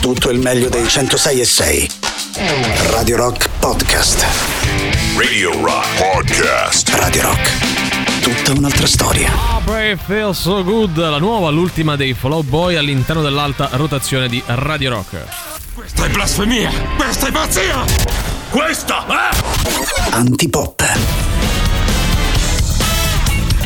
tutto il meglio dei 106 e 6. Radio Rock Podcast. Radio Rock Podcast. Radio Rock. Tutta un'altra storia. Ah, Pray Feel So Good, la nuova, l'ultima dei Fall Boy all'interno dell'alta rotazione di Radio Rock. Questa è blasfemia! Questa è pazzia! Questa è... Antipop.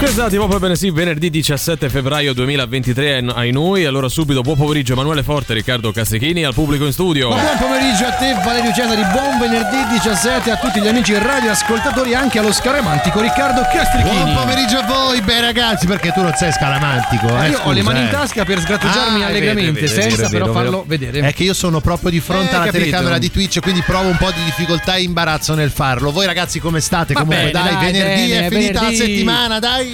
Scusate, proprio bene sì, venerdì 17 febbraio 2023 ai noi. Allora subito, buon pomeriggio Emanuele Forte, Riccardo Cassechini al pubblico in studio. Ma buon pomeriggio a te Valerio Cesari, buon venerdì 17 a tutti gli amici radioascoltatori e anche allo scaramantico Riccardo Castrichini. Buon pomeriggio a voi, beh ragazzi, perché tu non sei scaramantico. Eh, io ho le scusa, mani in eh. tasca per sgrattugiarmi Ah, allegramente, vero, è senza è però farlo vedere. È che io sono proprio di fronte Eh, alla capito. telecamera di Twitch, quindi provo un po' di difficoltà e imbarazzo nel farlo. Voi ragazzi come state? Va Comunque bene, dai, dai, venerdì bene, è finita venerdì. la settimana, dai.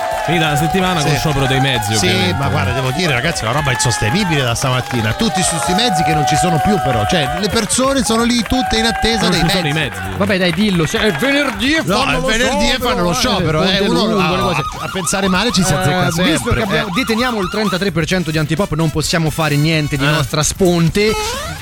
Finita la settimana con Sì. sciopero dei mezzi, Sì, ovviamente. ma guarda, devo dire ragazzi, è una roba insostenibile da stamattina. Tutti su sti mezzi che non ci sono più però, cioè le persone sono lì tutte in attesa Non dei mezzi. sono i mezzi. Vabbè dai dillo, se è venerdì e No, fanno è lo venerdì e fanno lo sciopero, eh, uno lungo, le a, cose. a pensare male ci si azzecca Eh, sempre. visto che abbiamo- eh. deteniamo il 33% di antipop, non possiamo fare niente di Eh. nostra sponte.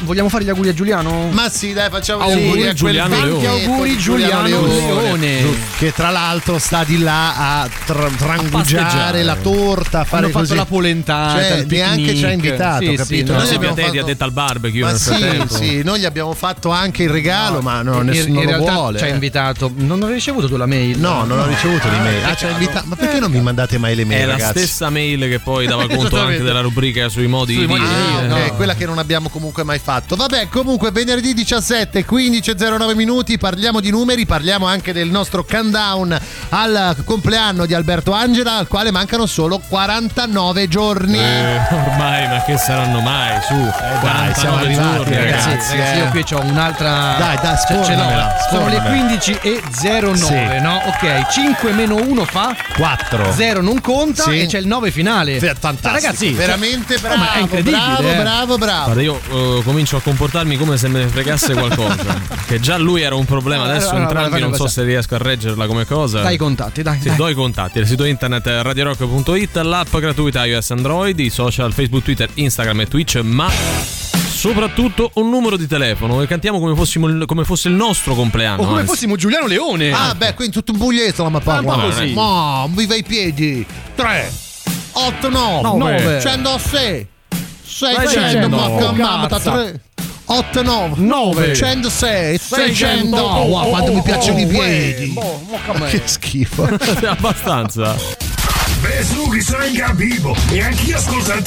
Vogliamo fare gli auguri a Giuliano? Ma sì, dai, facciamo Auguri, gli auguri a Giuliano Leone. Auguri, Giuliano Leone. Che tra l'altro sta di là a tra- pasteggiare. la torta, fare Hanno fatto così. la polentata, Cioè, il neanche ci ha invitato, Sì, sì, capito? no. Noi Sì, abbiamo fatto- ha detto al barbecue Ma sì, sì, noi gli abbiamo fatto anche il regalo, ma no, nessuno in lo vuole. ci ha eh. invitato. Non hai ricevuto tu la mail? No, non ho ricevuto l'email. Ah, ci ha invitato. Ma perché non mi mandate mai le mail, È la stessa mail che poi dava conto anche della rubrica sui modi di dire. di Ah, quella che non abbiamo comunque mai fatto. Vabbè, comunque venerdì 17, 15.09 minuti, parliamo di numeri, parliamo anche del nostro countdown al compleanno di Alberto Angela, al quale mancano solo 49 giorni. Eh, ormai, ma che saranno mai? Su, Eh, dai, 49 siamo arrivati, giorni, ragazzi. Ragazzi, ragazzi, eh. io qui ho un'altra. Dai, dai, sfornamela, Sono le sfornamela. 15 e 09, Sì. no? Ok, 5 meno 1 fa 4. 0 non conta Sì. e c'è il 9 finale. Fantastico. Ragazzi, cioè- veramente ma bravo. è incredibile, bravo, eh. bravo, bravo. Guarda, io eh, comincio a comportarmi come se me ne fregasse qualcosa. che già lui era un problema, adesso allora, entrambi fai una non so se riesco a reggerla come cosa. Dai i contatti, dai. Sì, dai. do i contatti, il sito internet è radiorock.it, l'app gratuita iOS Android, i social Facebook, Twitter, Instagram e Twitch, ma soprattutto un numero di telefono e cantiamo come, fossimo come fosse il nostro compleanno. O come anzi. fossimo Giuliano Leone. Ah, beh, quindi tutto un buglietto la mappa. un po' così. Ma, viva i piedi. 3, 8, 9, Nove. 106, 600, 600, ma oh, mamma, cazzo. 3, 8, 9, Nove. 106, 600. 600. Wow, quanto mi piacciono i oh, piedi. boh, mocca me. Che schifo. Abbastanza. Beh, su, che sono in capivo e anch'io ascolto il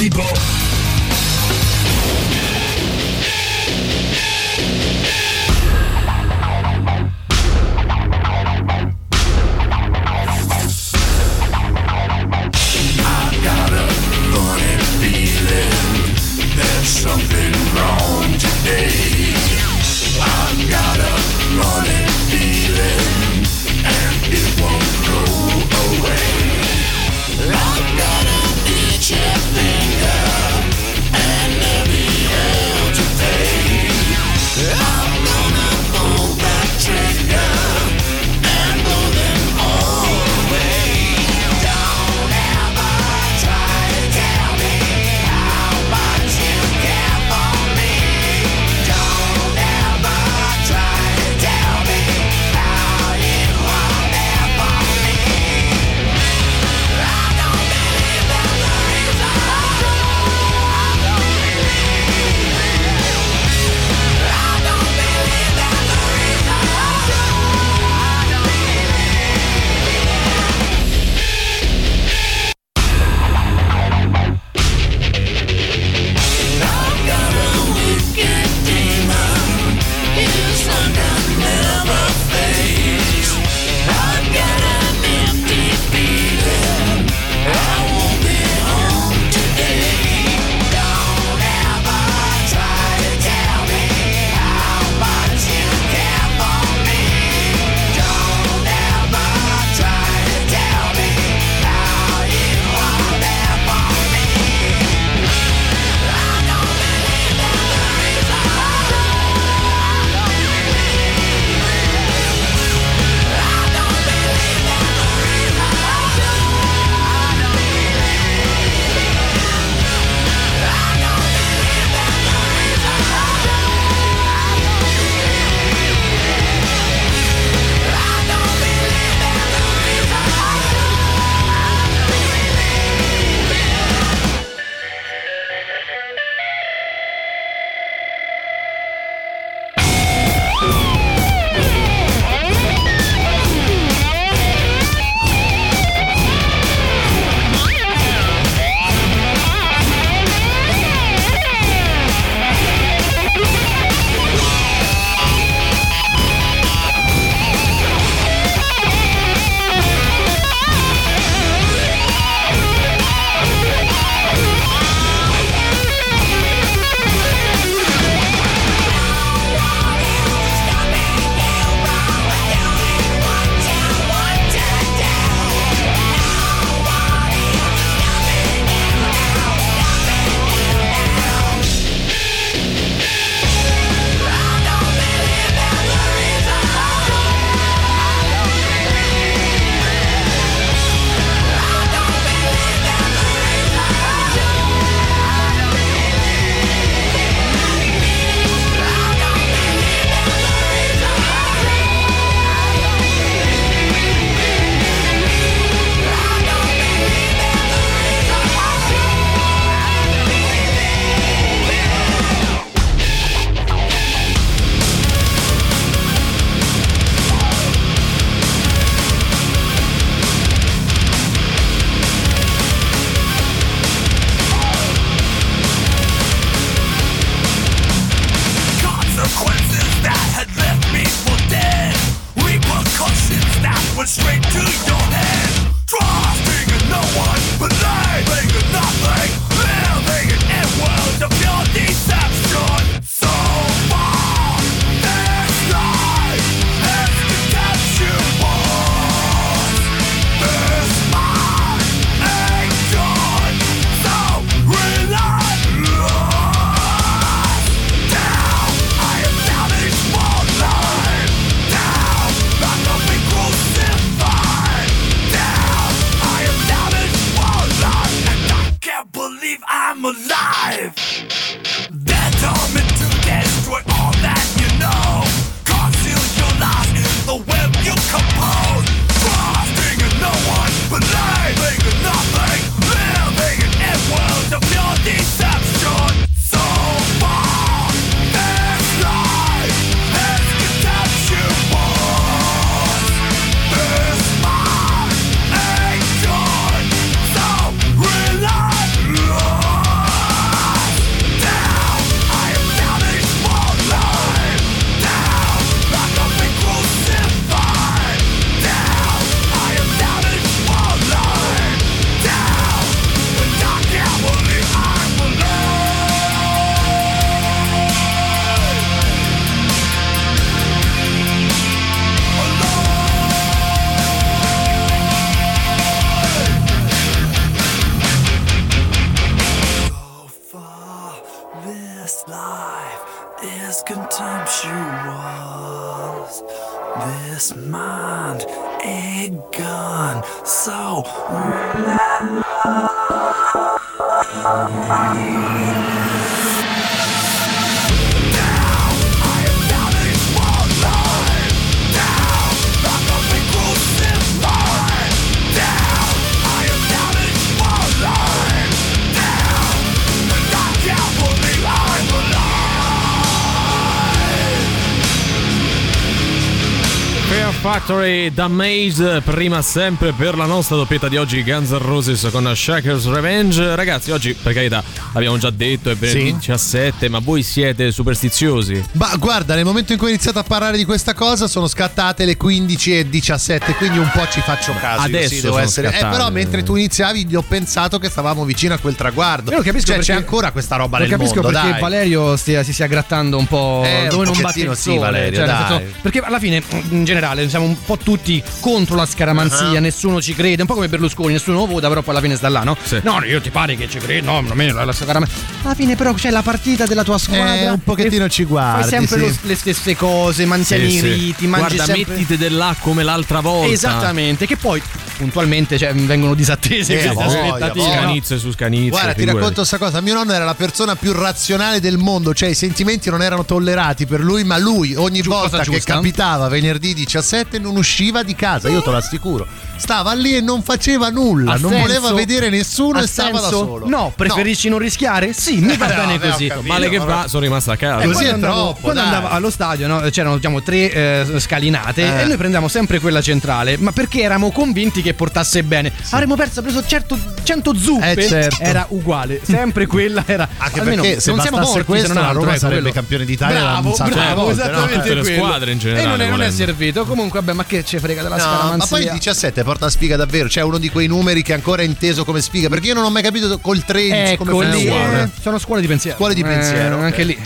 Fear Factory da Maze, prima sempre per la nostra doppietta di oggi Guns N' Roses con Shaker's Revenge. Ragazzi, oggi per carità abbiamo già detto è venerdì Sì. 17, ma voi siete superstiziosi? Ma guarda, nel momento in cui ho iniziato a parlare di questa cosa sono scattate le 15 e 17, quindi un po' ci faccio caso. Adesso sì, devo essere. Eh, però mentre tu iniziavi gli ho pensato che stavamo vicino a quel traguardo. Io capisco cioè, perché- c'è ancora questa roba nel capisco mondo, perché dai. Valerio stia- si stia grattando un po' Eh, un dove non batte il sì, sole. Valerio, cioè, dai. senso- perché alla fine, in generale, siamo un po' tutti contro la scaramanzia, Ah. nessuno ci crede, un po' come Berlusconi, nessuno lo vota, però poi alla fine sta là, no? Sì. No, io ti pare che ci credo, no, almeno la, la scaramanzia. Alla fine però c'è la partita della tua squadra. Eh, un pochettino ci guardi, Fai sempre sì. lo- le stesse cose, mantieni Sì, i sì. riti, mangi Guarda, sempre... mettite dell'à come l'altra volta. Esattamente, che poi puntualmente cioè, vengono disattese Eh, queste aspettative. voglia. no? Scanizze su scanizze. Guarda, ti figurati. racconto questa cosa. Mio nonno era la persona più razionale del mondo, cioè i sentimenti non erano tollerati per lui, ma lui ogni Giu- volta che giusta? capitava venerdì 17 non usciva di casa, io te lo assicuro. Stava lì e non faceva nulla, Ha non senso? voleva vedere nessuno Ha e stava da senso? solo. No, preferisci non rischiare? Sì, mi va Eh, bene ho così. capito. Male che va, sono rimasto a casa. Eh, Così Quando è andavo- troppo, Quando dai. andavo allo stadio no, c'erano diciamo, tre eh, scalinate Eh. e noi prendevamo sempre quella centrale, ma perché eravamo convinti che portasse bene. Avremmo perso, preso certo, 100 zuppe, Eh, certo. era uguale, sempre quella era. Anche almeno perché se non siamo bastasse morti, questo, se non altro, Roma ecco, sarebbe quello. campione d'Italia da Bravo, bravo, volte, no? esattamente Tutte le quello. squadre in generale, E non è, non è servito. Comunque, vabbè, ma che ci frega della No, scaramanzia? ma poi il 17 porta sfiga davvero, c'è uno di quei numeri che ancora è inteso come sfiga, perché io non ho mai capito col 13 Ecco come lì, eh, sono scuole di pensiero. Scuole di pensiero, ok. Anche lì.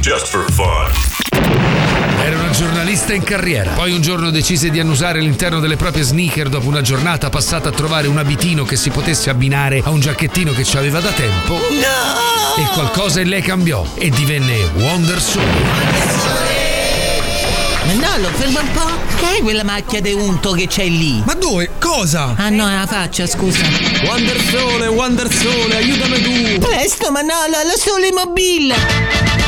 Just for fun. Giornalista in carriera. Poi un giorno decise di annusare l'interno delle proprie sneaker dopo una giornata passata a trovare un abitino che si potesse abbinare a un giacchettino che ci aveva da tempo. No! E qualcosa in lei cambiò e divenne Wonder Soul. Manolo, ferma un po'. Che è quella macchia di unto che c'è lì? Ma dove? Cosa? Ah no, è la faccia, scusa. Wonder Sole, Wonder Sole, aiutami tu. Presto, Manolo, lo sole mobile.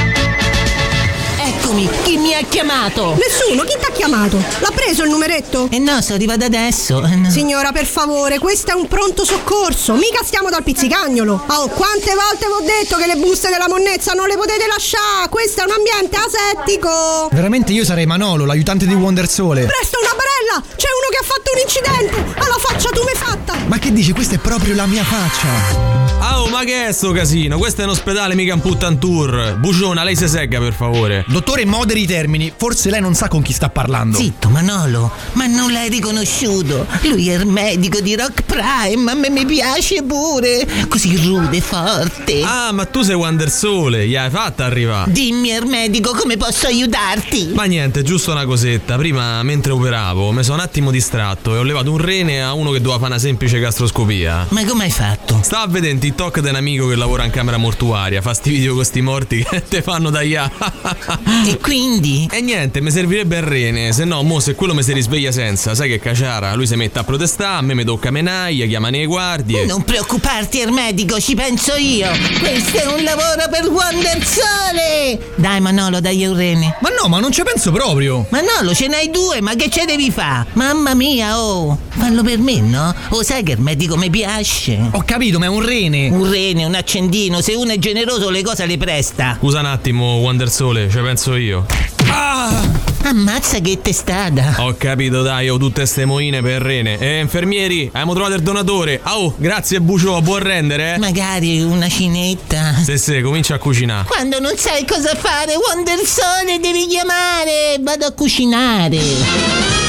Eccomi, chi mi ha chiamato? Nessuno, chi t'ha chiamato? L'ha preso il numeretto? Eh no, sono arrivata adesso. Eh, no. Signora, per favore, questo è un pronto soccorso, mica stiamo dal pizzicagnolo. Oh, quante volte vi ho detto che le buste della monnezza non le potete lasciare? Questo è un ambiente asettico. Veramente io sarei Manolo, l'aiutante di Wonder Sole. Presto una barella! C'è uno che ha fatto un incidente! Alla faccia tumefatta! Ma che dici? Questa è proprio la mia faccia. Ah, oh, ma che è sto casino? Questo è un ospedale, mica un puttan tour. Buciona, lei si segga per favore. Dottore, moderi i termini. Forse lei non sa con chi sta parlando. Zitto, Manolo, ma non l'hai riconosciuto? Lui è il medico di Rock Prime, a me mi piace pure. Così rude, forte. Ah, ma tu sei Wander Sole, gli hai fatta arrivare. Dimmi, Ermedico, come posso aiutarti? Ma niente, giusto una cosetta. Prima, mentre operavo, mi sono un attimo distratto e ho levato un rene a uno che doveva fare una semplice gastroscopia. Ma come hai fatto? Stava a vedere un TikTok di un amico che lavora in camera mortuaria, fa sti video con sti morti che te fanno ia. E quindi? E niente, mi servirebbe il rene, se no, mo se quello mi si risveglia senza, sai che caciara, lui si mette a protestare, a me mi tocca menaglia, chiamano le guardie. Non preoccuparti, Ermedico, ci penso io. Questo è un lavoro per Wonder Sole. Dai, Manolo, dai un rene. Ma no, ma non ci penso proprio. Manolo, ce n'hai due, ma che ce devi fare? Mamma mia, oh. Fallo per me, no? Oh, sai che il medico mi piace. Ho capito, ma è un rene. Un rene, un accendino, se uno è generoso le cose le presta. Scusa un attimo, Wander Sole, ci penso io. Ammazza che testata. Ho capito, dai, ho tutte ste moine per rene. E infermieri, abbiamo trovato il donatore. Oh, grazie Bucio, buon rendere, eh? Magari una cinetta. Se se, comincia a cucinare. Quando non sai cosa fare, Wonder Sole devi chiamare. Vado a cucinare.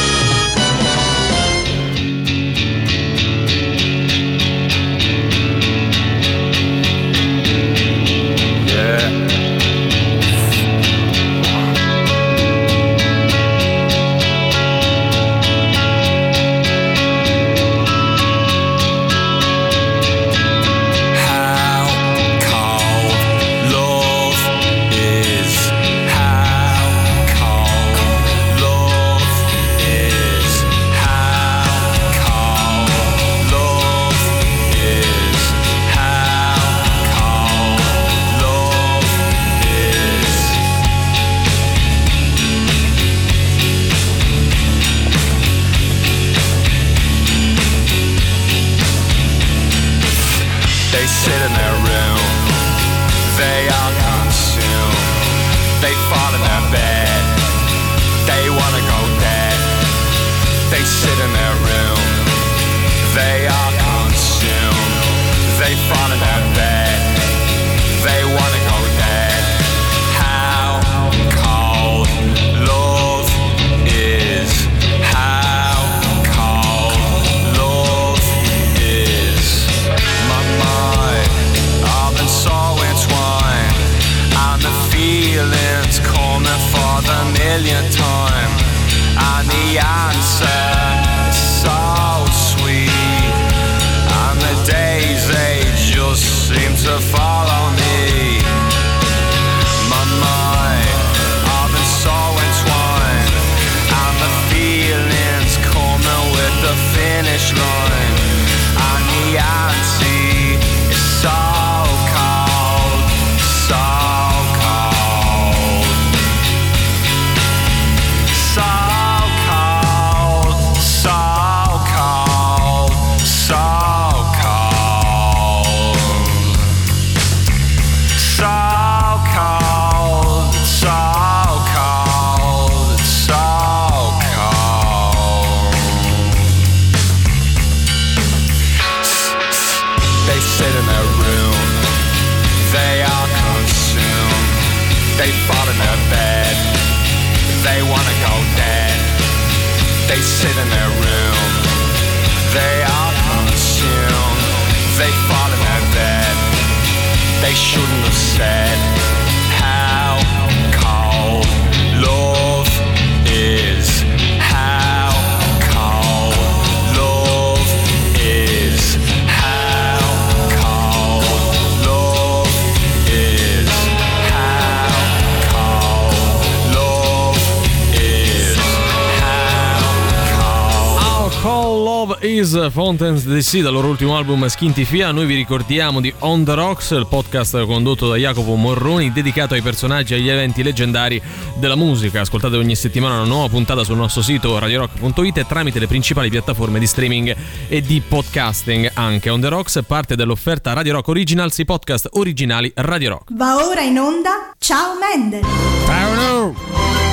Is Fountains DC dal loro ultimo album Skinty Fia. Noi vi ricordiamo di On the Rocks, il podcast condotto da Jacopo Morroni, dedicato ai personaggi e agli eventi leggendari della musica. Ascoltate ogni settimana una nuova puntata sul nostro sito radiorock.it e tramite le principali piattaforme di streaming e di podcasting. Anche On the Rocks è parte dell'offerta Radio Rock Originals, i podcast originali Radio Rock. Va ora in onda Ciao Mendel. Ciao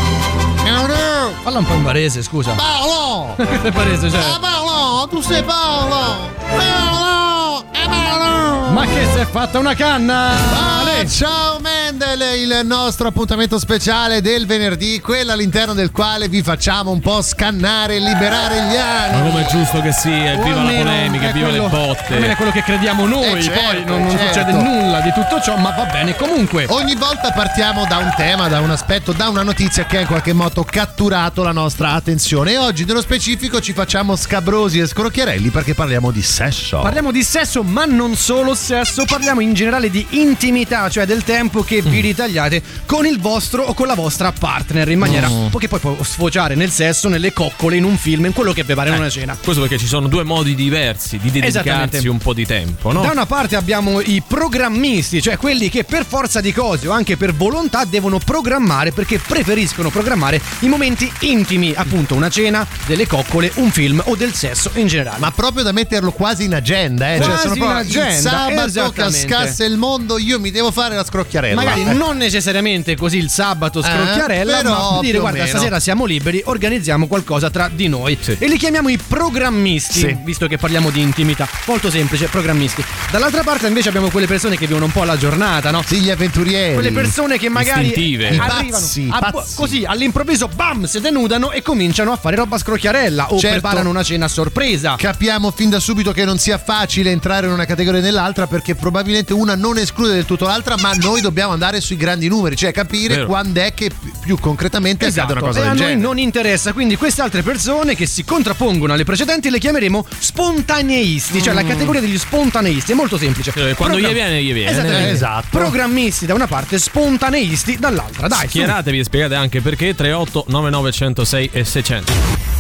no! Falla un po' in barese, scusa. Paolo! Che barese, cioè. Ah, Paolo, tu sei Paolo! Paolo! Eh, Paolo! Ma che si è fatta una canna? Ah, ciao Mendel, il nostro appuntamento speciale del venerdì, quello all'interno del quale vi facciamo un po' scannare e liberare gli Ma animi. come è giusto che sia, viva la polemica, viva quello- le botte. Almeno è quello che crediamo noi, Eh, certo, poi non, non certo. succede nulla di tutto ciò, ma va bene comunque. Ogni volta partiamo da un tema, da un aspetto, da una notizia che ha in qualche modo catturato la nostra attenzione. E oggi, nello specifico, ci facciamo scabrosi e scrocchiarelli perché parliamo di sesso. Parliamo di sesso, ma non solo sesso, parliamo in generale di intimità, cioè del tempo che Mm. vi ritagliate con il vostro o con la vostra partner in maniera Mm. che poi può sfociare nel sesso, nelle coccole, in un film, in quello che vi pare in una cena. Questo perché ci sono due modi diversi di dedicarsi un po' di tempo, no? Da una parte abbiamo i programmisti, cioè quelli che per forza di cose o anche per volontà devono programmare perché preferiscono programmare i momenti intimi, appunto una cena, delle coccole, un film o del sesso in generale. Ma proprio da metterlo quasi in agenda, eh? cioè Sono proprio in agenda, sabato cascasse il mondo, io mi devo fare la scrocchiarella. Magari Eh. non necessariamente così il sabato Eh, scrocchiarella, però ma dire guarda meno." stasera siamo liberi, organizziamo qualcosa tra di noi. Sì. E li chiamiamo i programmisti, Sì. visto che parliamo di intimità. Molto semplice, programmisti. Dall'altra parte invece abbiamo quelle persone che vivono un po' la giornata, no? Sì, gli avventurieri. Quelle persone che magari Istintive. Arrivano pazzi, a- pazzi. così all'improvviso, bam, si denudano e cominciano a fare roba scrocchiarella o Certo. preparano una cena a sorpresa. Capiamo fin da subito che non sia facile entrare in una categoria o nell'altra perché probabilmente una non esclude del tutto l'altra, ma noi dobbiamo andare sui grandi numeri, cioè capire Vero. quando è che pi- più concretamente accade una cosa Esatto. e del a noi genere. non interessa, quindi queste altre persone che si contrappongono alle precedenti le chiameremo spontaneisti, cioè la categoria degli spontaneisti, è molto semplice. Eh, quando gli viene, gli viene. Esattamente. Eh, esatto. Programmisti da una parte, spontaneisti dall'altra. Dai, su. Schieratevi e spiegate anche perché 38 99 106 e 600.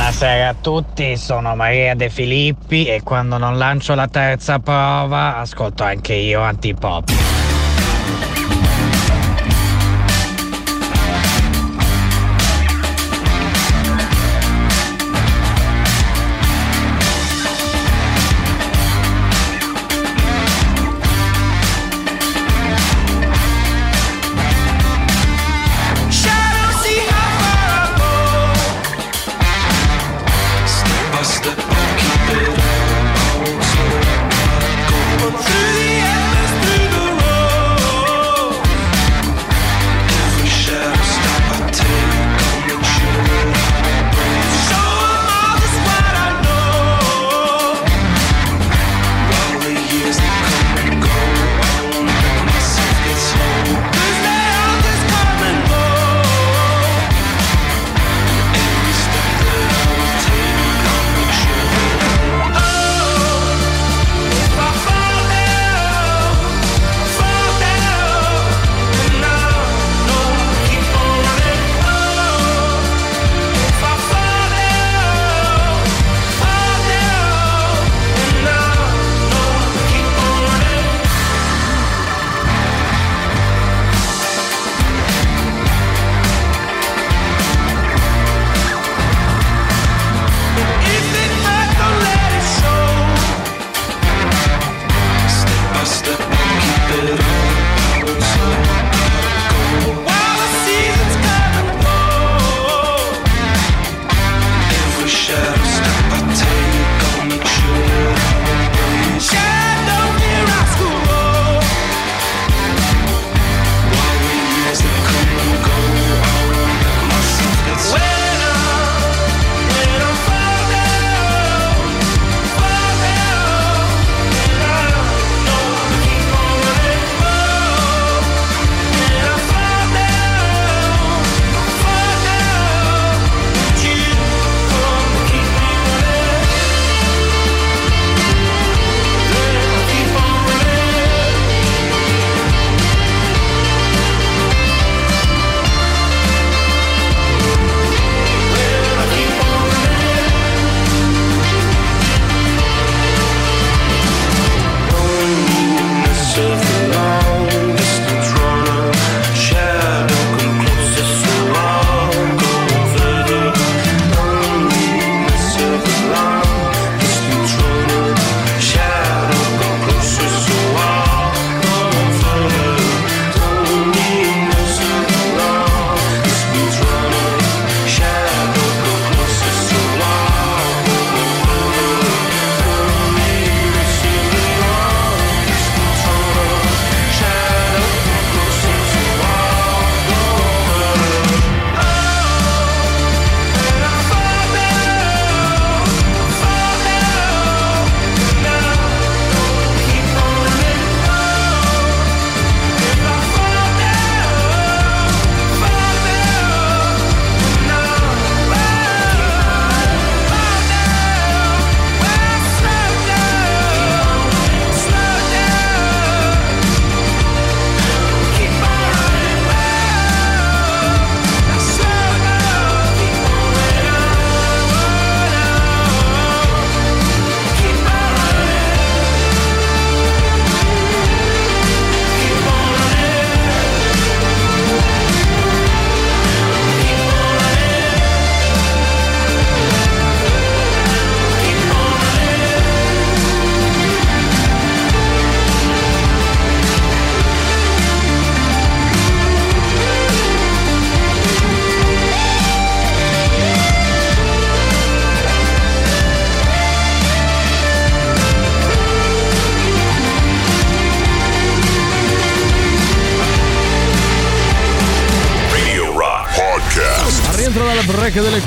Buonasera a tutti, sono Maria De Filippi e quando non lancio la terza prova ascolto anche io antipop.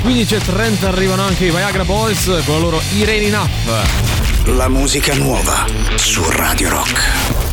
15.30 arrivano anche i Viagra Boys con la loro Irene Enough. La musica nuova su Radio Rock.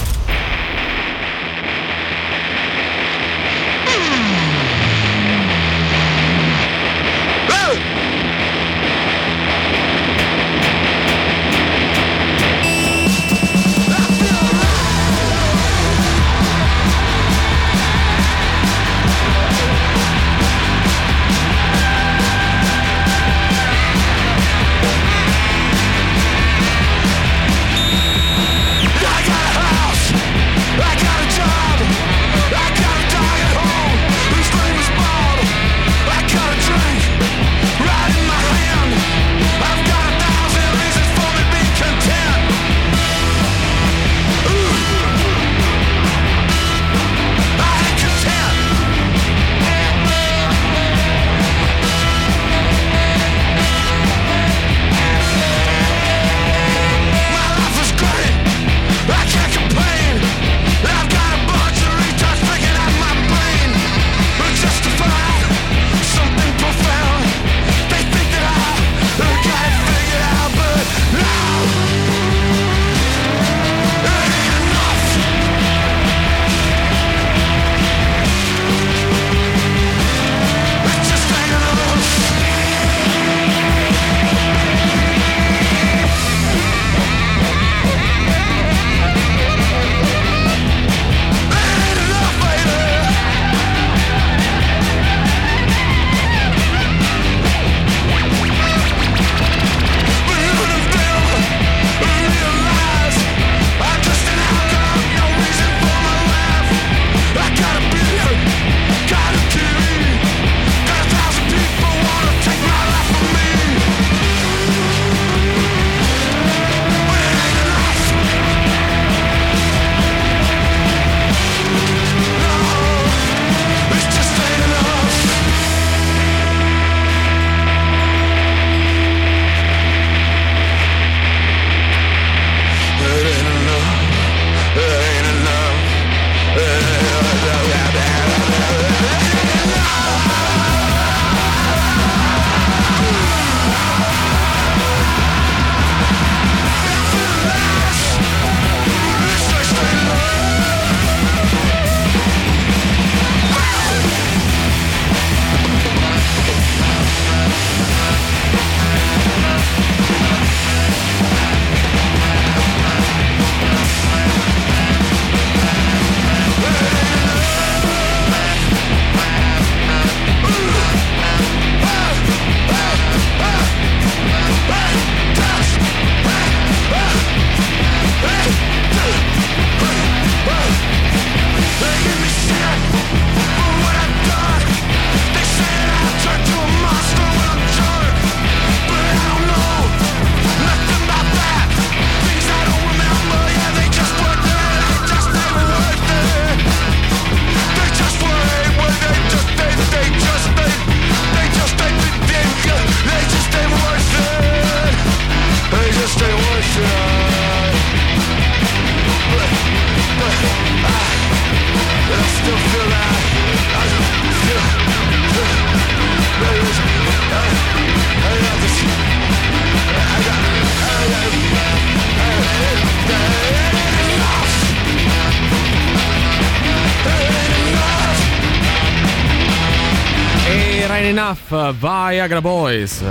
Viagra Boys.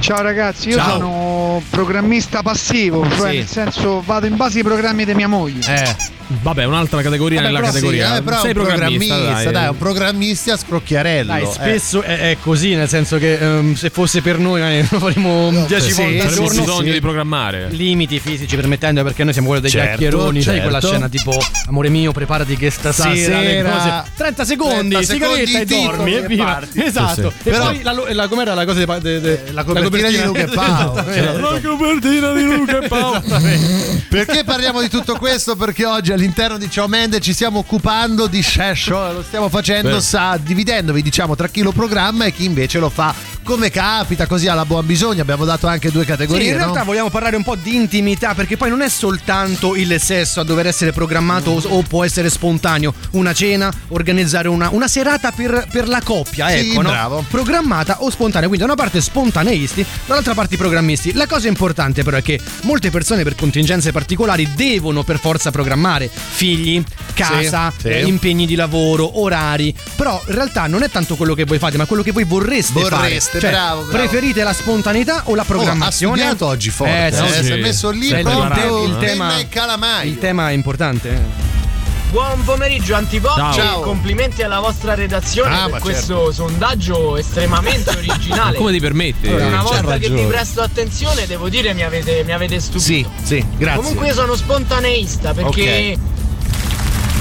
Ciao ragazzi, io Ciao. sono programmista passivo, cioè Sì. nel senso vado in base ai programmi di mia moglie. Eh, vabbè, un'altra categoria Vabbè, nella però sì, categoria. eh, però Sei è un programmista, programmista, dai. dai, un programmista a scrocchiarello. Dai, eh. spesso è, è così, nel senso che ehm, se fosse per noi eh, lo faremo 10 sì, volte al giorno. bisogno di programmare. Limiti fisici permettendo, perché noi siamo quello dei Certo, chiacchieroni, sai certo. quella scena tipo Amore mio, preparati che stasera, Stasera, le cose. 30 secondi, 30 sigaretta secondi, e dormi e via. Esatto. Sì, E Però- poi la, la, com'era la cosa de, de- de- Eh, la copertina di Luca e Paolo, certo. La copertina di Luca e Paolo. Perché parliamo di tutto questo? Perché oggi all'interno di Ciao Mende ci stiamo occupando di Shesho, lo stiamo facendo Beh. sa, dividendovi diciamo tra chi lo programma e chi invece lo fa come capita, così alla buon bisogno. Abbiamo dato anche due Sì, categorie, in no? realtà vogliamo parlare un po' di intimità perché poi non è soltanto il sesso a dover essere programmato o, o può essere spontaneo. Una cena, organizzare una, una serata per, per la coppia, Sì, ecco, no? bravo. Programmata o spontanea. Quindi da una parte spontaneisti, dall'altra parte i programmisti. La cosa importante però è che molte persone per contingenze particolari devono per forza programmare figli, casa, Sì, sì. eh, impegni di lavoro, orari. Però in realtà non è tanto quello che voi fate, ma quello che voi vorreste, Vorreste, fare. Cioè, bravo, bravo. Preferite la spontaneità o la programmazione? Oh, ha oggi forte, Eh, sì, eh, si è messo lì Sì, proprio il tema, il tema è importante. Buon pomeriggio Antipop Ciao. e Ciao. complimenti alla vostra redazione Ah, per ma questo sondaggio estremamente Ma originale. come ti permetti? Una C'ha volta che vi ragione. presto attenzione devo dire mi avete, mi avete stupito. Sì, sì, grazie. Comunque io sono spontaneista perché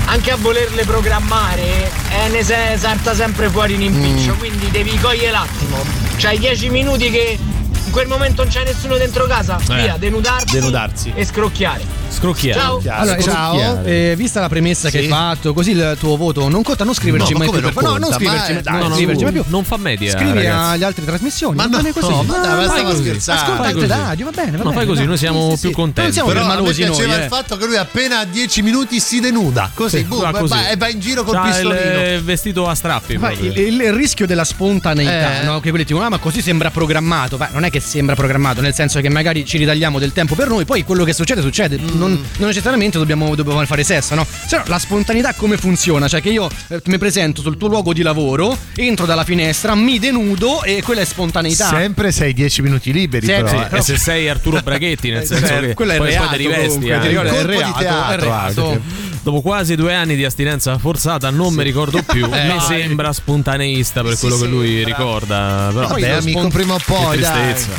anche a volerle programmare eh, ne se- salta sempre fuori un impiccio, Mm. quindi devi cogliere l'attimo. C'hai 10 minuti che in quel momento non c'è nessuno dentro casa, Eh, via, denudarsi, denudarsi. e scrocchiare. Scrocchiare. Ciao. Allora, ciao. ciao. Eh, vista la premessa che Sì. hai fatto, così il tuo voto non conta, non scriverci No, ma mai più. non per- no, non conta? scriverci, Ma- dai, No, non no, scriverci mai più. non fa media. Scrivi ragazzi. alle altre trasmissioni. Ma va no, così. no, ma dai, ma stavo così. scherzando. Ascolta altre radio, va bene. Va No, fai così, noi siamo più contenti. Non siamo Però a me piaceva eh. il fatto che lui appena a 10 minuti si denuda. Così, Sì, boom, e va in giro col pistolino. vestito a strappi. Il, rischio della spontaneità, Eh. no? Che quelli dicono, ah, ma così sembra programmato. Non è che sembra programmato, nel senso che magari ci ritagliamo del tempo per noi, poi quello che succede, succede. Mm. Non, non necessariamente dobbiamo, dobbiamo fare sesso, no? Se no, la spontaneità come funziona? Cioè, che io eh, mi presento sul tuo luogo di lavoro, entro dalla finestra, mi denudo e quella è spontaneità. Sempre sei 10 minuti liberi, Sì, però. sì, eh. E se sei Arturo Braghetti, nel Eh, senso certo, che quello è poi, reato poi ti rivesti. comunque, eh. ti ricordi, è reato, teatro è reato. anche. Dopo quasi due anni di astinenza forzata, non mi ricordo più. Eh, mi sembra spontaneista per Sì, quello sì, che lui ricorda. Però Vabbè, amico, spon- prima o poi.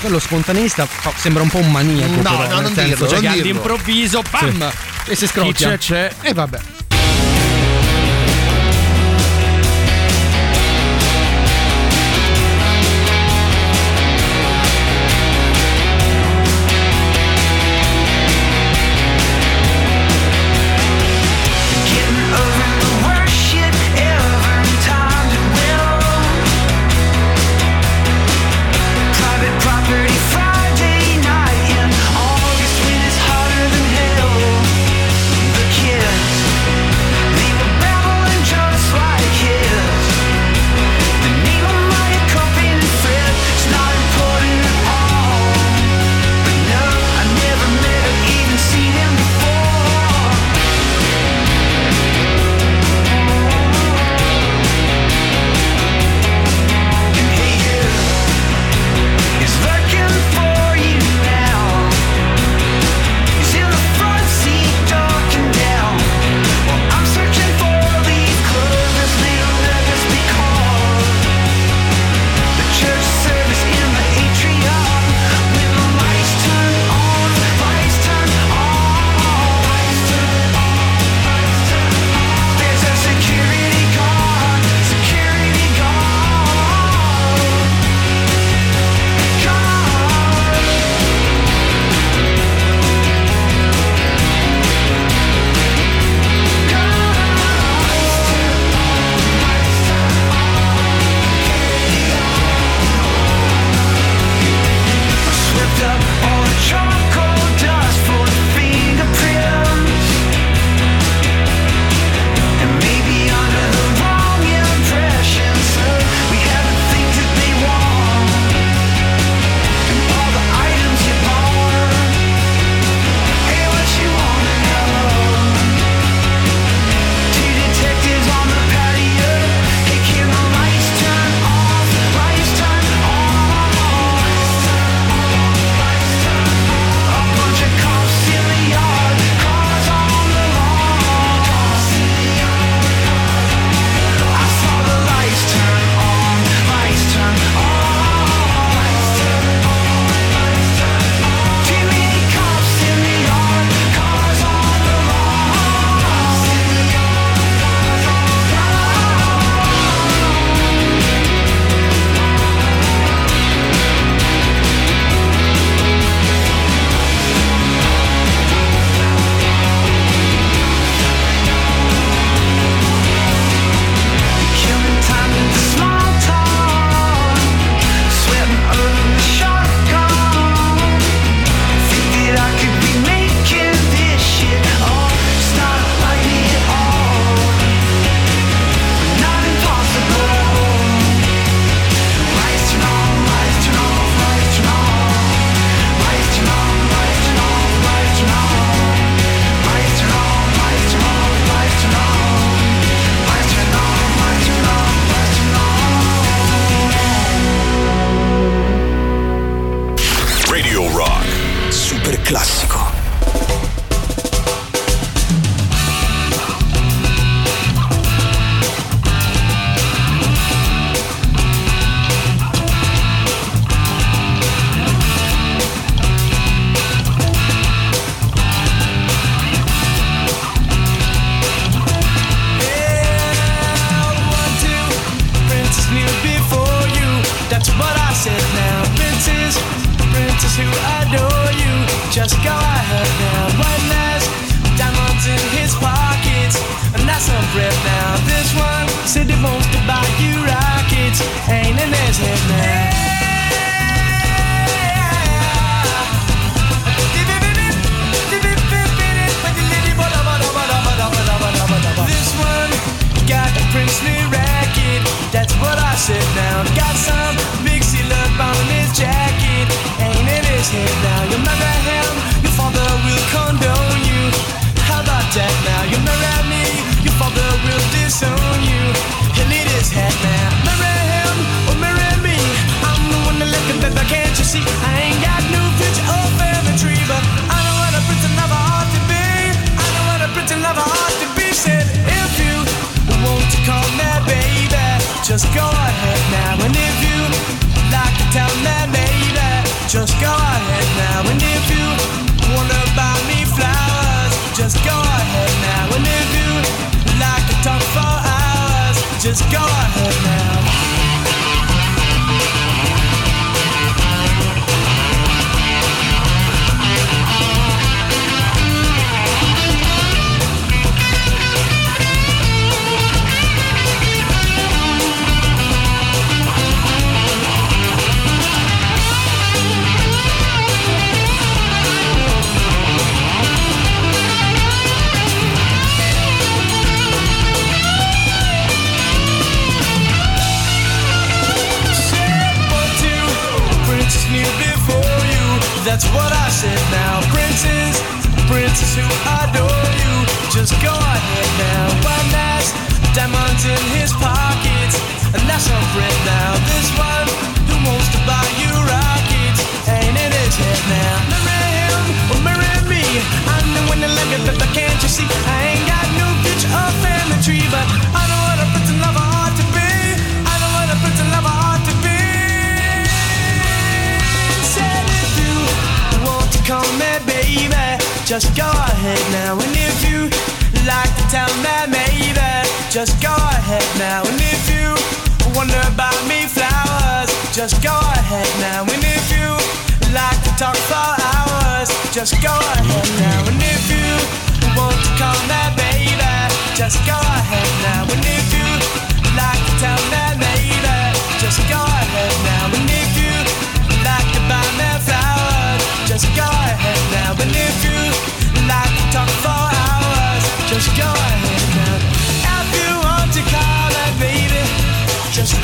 Quello spontaneista fa- sembra un po' un maniaco. No, però, no, non senso, dirlo, cioè non che dirlo. all'improvviso, bam! E si scrocchia. Chi c'è, c'è. E vabbè.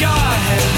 Just go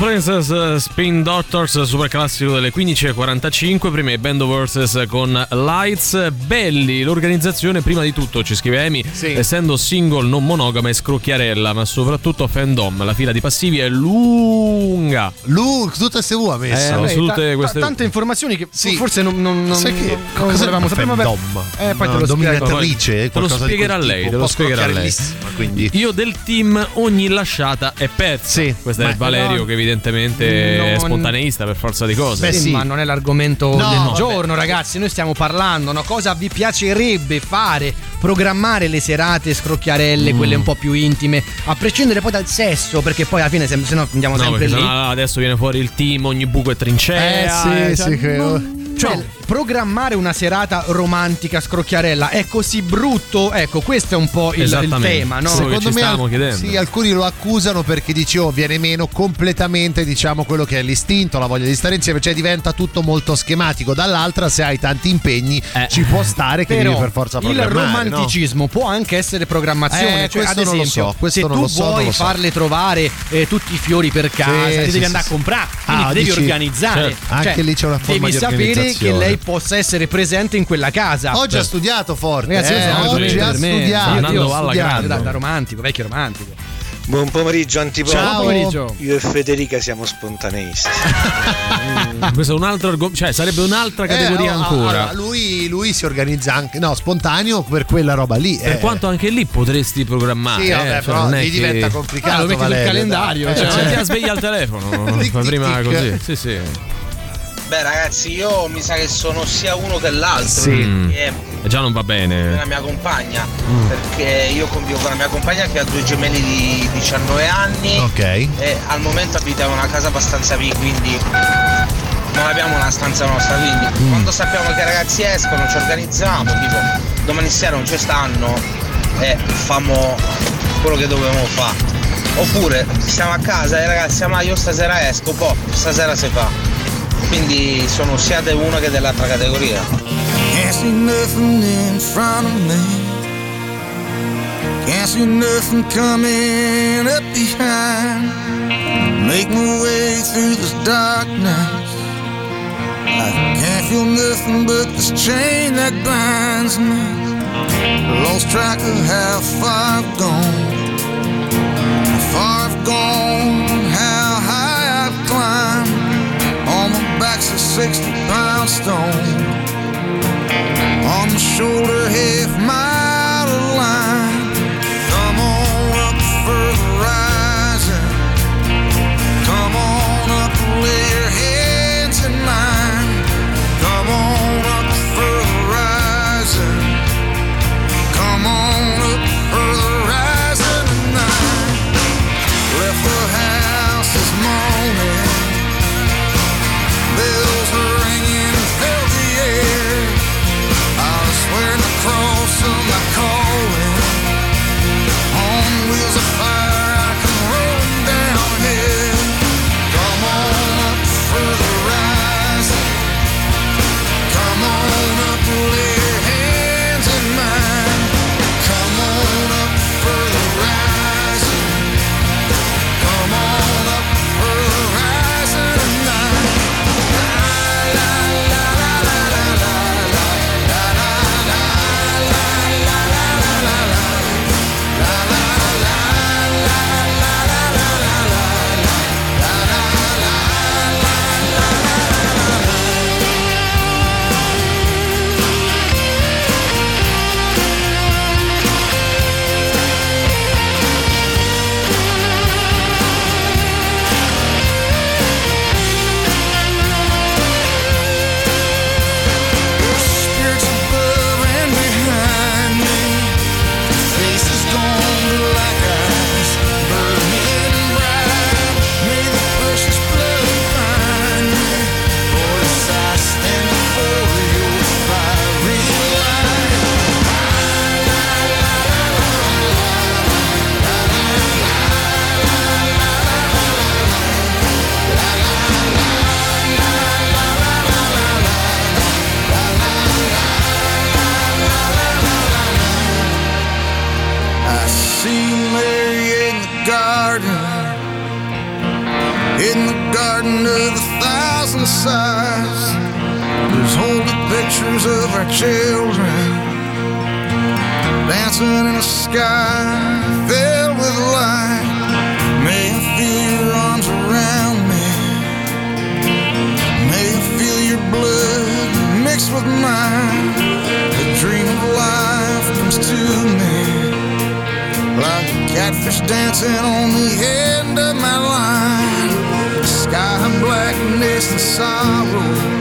Princess eh, Spin Doctors, super classico delle 15.45. Prima i Band of Horses con Lights. Belli, l'organizzazione, prima di tutto, ci scrive Amy, essendo single non monogama e scrocchiarella, ma soprattutto fandom. La fila di passivi è lunga. Lu, tutte SV ha messo. Eh, tutte ta- queste- tante informazioni che forse non, non, non, Sai che non- cosa volevamo sapere. vabbè. fandom? Eh, poi No, te lo dominatrice, Te lo spiegherà lei, tipo, te lo spiegherà lei. quindi. Io del team ogni lasciata è pezza. Questo è Valerio no. che evidentemente è Non- spontaneista per forza di cose. Sì, Ma non è l'argomento No, del vabbè. giorno, ragazzi. Noi stiamo parlando. No? Cosa vi piacerebbe fare? Programmare le serate scrocchiarelle, Mm. quelle un po' più intime, a prescindere poi dal sesso, perché poi alla fine, se, se no, andiamo No, sempre lì. sennò adesso viene fuori il team, ogni buco è trincea. Eh, eh, sì, cioè, sì, credo. non- Cioè, programmare una serata romantica scrocchiarella è così brutto? Ecco, questo è un po' il, il tema, no? Secondo me sì, alcuni lo accusano perché dici oh viene meno completamente diciamo quello che è l'istinto, la voglia di stare insieme, cioè diventa tutto molto schematico. Dall'altra se hai tanti impegni ci può stare che Però devi per forza il programmare. no? romanticismo può anche essere programmazione. Eh, cioè, ad questo non lo esempio, so, questo se non tu lo so, non vuoi lo so. farle trovare eh, tutti i fiori per casa, Sì, ti sì, devi sì, andare sì. a comprare, quindi Ah, ti devi dici- organizzare. certo, anche Cioè, lì c'è una forma devi di sapere che organizzazione. lei possa essere presente in quella casa. Oggi ha studiato forte. Ragazzi, eh, un oggi ha studiato. Io- ho alla studiato grande. da, da romantico, vecchio romantico. Buon pomeriggio Antipolo. Ciao. Buon pomeriggio. Io e Federica siamo spontaneisti. Questo è un altro argomento, cioè sarebbe un'altra Eh, categoria oh, ancora. allora, lui, lui si organizza anche, no, spontaneo per quella roba lì. per eh. quanto anche lì potresti programmare. Sì, vabbè, eh, cioè, però non è lì che- diventa complicato. Ah, lo metti sul calendario, dai. Cioè, Eh, non ti sveglia al telefono, fa tic, prima tic. così. Sì, sì. Beh ragazzi, io mi sa che sono sia uno che l'altro. Sì. perché E già non va la bene. mia compagna. Mm. Perché io convivo con la mia compagna che ha due gemelli di 19 anni. Ok. E al momento abitiamo in una casa abbastanza piccola, quindi non abbiamo una stanza nostra, quindi Mm. quando sappiamo che i ragazzi escono ci organizziamo, tipo domani sera non ci stanno e famo quello che dovevamo fare. Oppure stiamo a casa e ragazzi, ma io stasera esco, boh, stasera si fa. Quindi sono sia di una che dell'altra categoria. Can't see nothing in front of me. Can't see nothing coming up behind. Make my way through this darkness. I can't feel nothing but this chain that binds me. Lost track of how far I've gone. How far I've gone, On my back's a 60 pound stone. On my shoulder, half mile see Mary in the garden, in the garden of a thousand sighs. There's holy pictures of our children dancing in a sky filled with light. May I feel your arms around me. May I feel your blood mixed with mine. The dream of life comes to me. Catfish dancing on the end of my line. Sky and blackness and sorrow.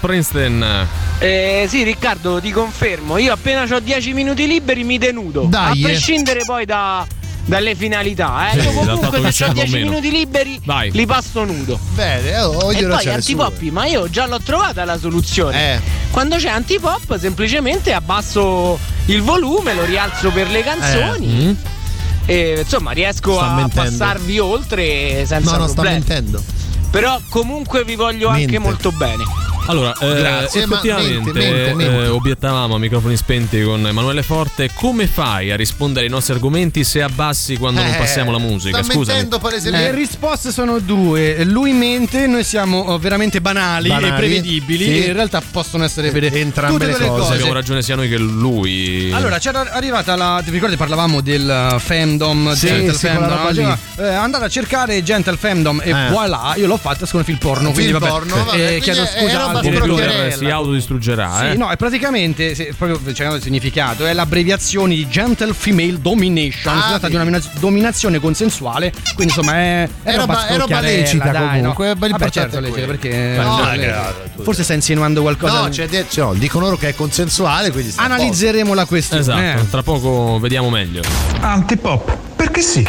Springsteen. Eh, sì, Riccardo, ti confermo. Io appena ho 10 minuti liberi mi denudo. Dai, A eh. prescindere poi da- dalle finalità. Eh. Sì, Io comunque se ho serve o 10 meno. minuti liberi Vai. li passo nudo. Bene, oh, E ognuno poi antipoppi, ma io già l'ho trovata la soluzione. Eh. Quando c'è antipop, semplicemente abbasso il volume, lo rialzo per le canzoni. Mm. E insomma riesco Sta a mentendo. passarvi oltre senza No, no, sta problemi. mentendo. Però comunque vi voglio anche Mente. molto bene. Allora, eh, Grazie, effettivamente mente, mente, mente. eh, obiettavamo a microfoni spenti con Emanuele Forte. Come fai a rispondere ai nostri argomenti se abbassi quando non Eh, passiamo la musica? palesemente. Le risposte sono due. Lui mente, noi siamo oh, veramente banali, Banali, e prevedibili. sì. E in realtà possono essere vere Entrambe le cose. cose. Abbiamo ragione sia noi che lui. Allora, c'era arrivata la. Ti ricordi parlavamo del uh, fandom, Sì, Gentle sì, Fandom? lì. eh, andate a cercare Gentle Fandom e Eh. voilà, io l'ho fatta con film porno. Un quindi film vabbè, porno, vabbè, eh, quindi chiedo è- scusa il computer si autodistruggerà, eh? Sì, no, è praticamente, se, proprio cercando il significato, è l'abbreviazione di Gentle Female Domination. Ah, si tratta sì. di una mina- dominazione consensuale, quindi insomma è, è, È roba- è roba lecita dai, comunque, no? Vabbè, l'importante certo, lecita, perché No, no, cazzo, forse stai insinuando qualcosa. No, cioè, no, dicono loro che è consensuale, quindi sta. Analizzeremo la questione. Esatto, eh. tra poco vediamo meglio. Antipop, perché sì.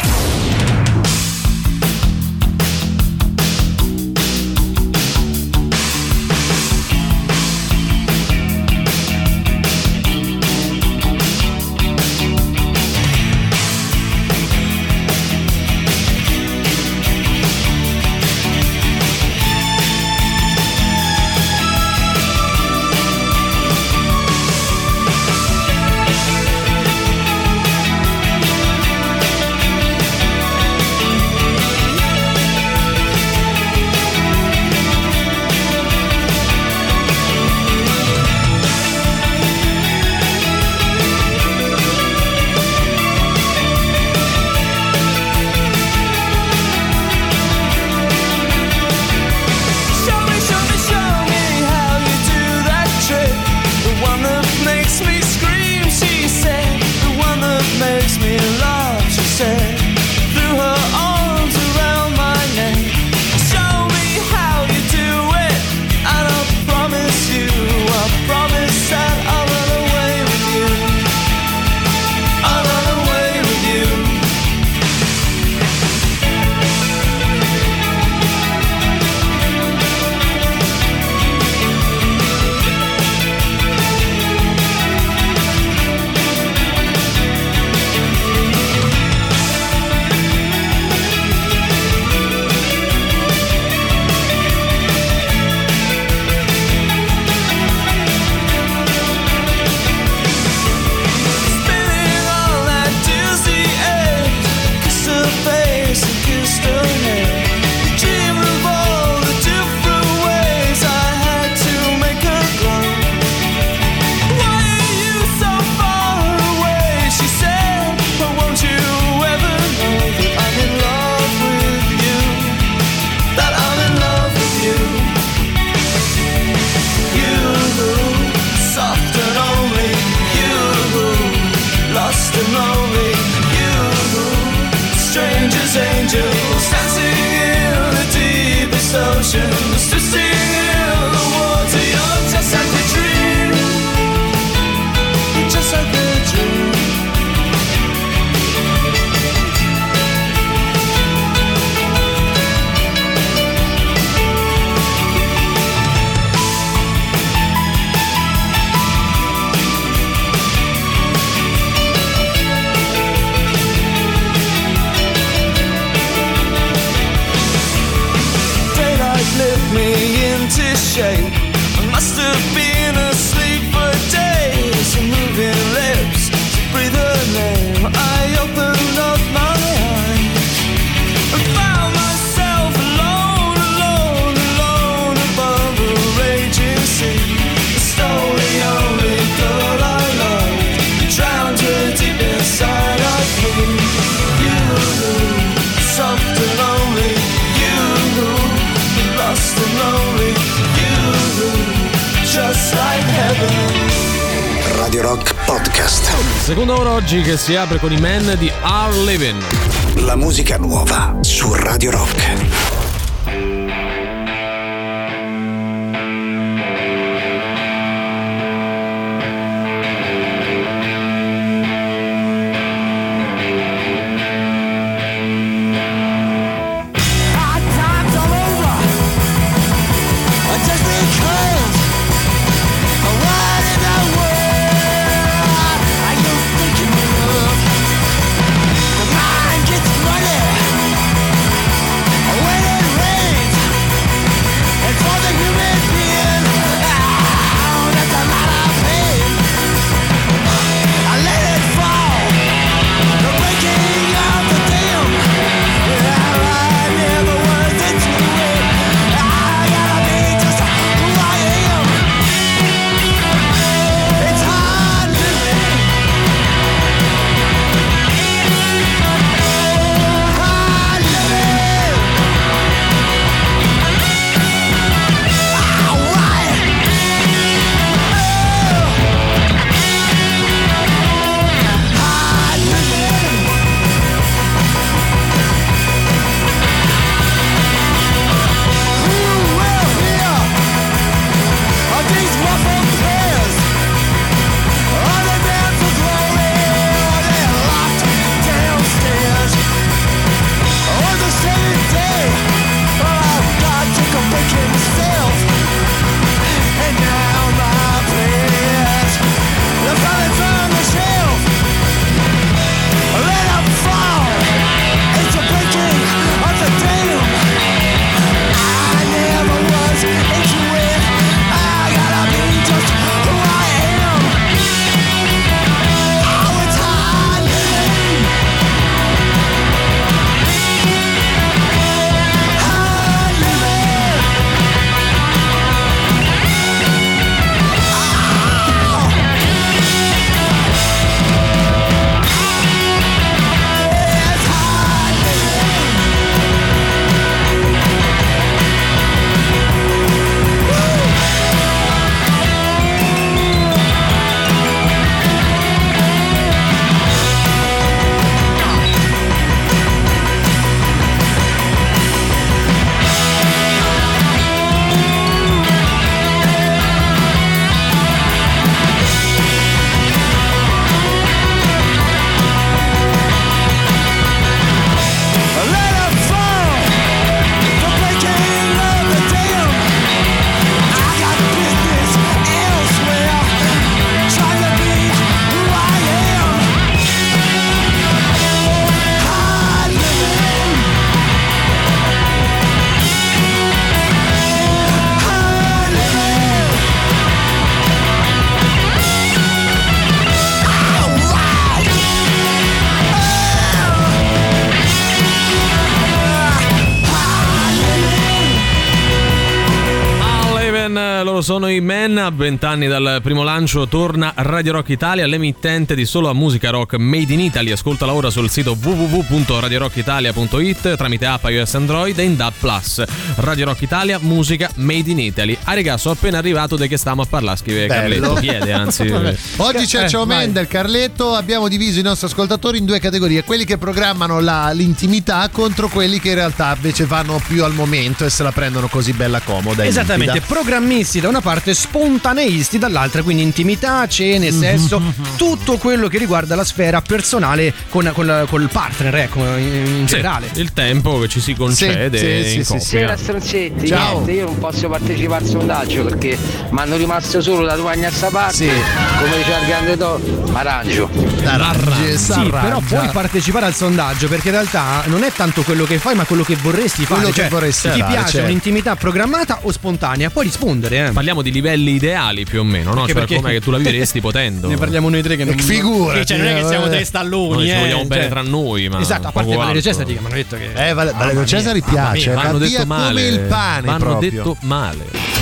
Podcast. Seconda ora oggi che si apre con i men di Are Living. La musica nuova su Radio Rock. I Men. A vent'anni dal primo lancio torna Radio Rock Italia, l'emittente di solo musica rock made in Italy. Ascoltala ora sul sito www.radiorockitalia.it tramite app iOS Android e in DAB+. Radio Rock Italia, musica made in Italy. Ah, regà, sono appena arrivato di che stiamo a parlare, scrive Bello. Carletto. Chiede, anzi. Oggi c'è Eh, Ciao. Mendel, Carletto. Abbiamo diviso i nostri ascoltatori in due categorie: quelli che programmano la- l'intimità contro quelli che in realtà invece vanno più al momento e se la prendono così bella comoda. Esattamente, limpida. programmisti da una parte, spontaneisti dall'altra, quindi intimità, cene, sesso, tutto quello che riguarda la sfera personale con, con- col partner, ecco, in, in Sì, generale. il tempo che ci si concede Sì, sì, in sì. Sera stronzetti, Ciao. niente, io non posso partecipare al sondaggio perché mi hanno rimasto solo da due anni a sta parte. Sì. Come diceva il grande Do, m'arrangio. Arrangi, Sì, però puoi partecipare al sondaggio perché in realtà non è tanto quello che fai, ma quello che vorresti fare. Quello che Cioè, vorresti ti fare, piace certo. un'intimità programmata o spontanea? Puoi rispondere, eh. Parliamo di livelli ideali più o meno, no? Cioè, perché- com'è che tu la vivresti potendo. Ne parliamo noi tre che non Figurati, che, cioè, non è che siamo eh, tre stalloni, Noi ci eh, vogliamo bene cioè- tra noi, ma Esatto, a parte Valerio. Cesari che mi hanno detto che Eh, Vale- Valerio Cesari piace, Vanno va detto male. come il pane Vanno proprio. detto male.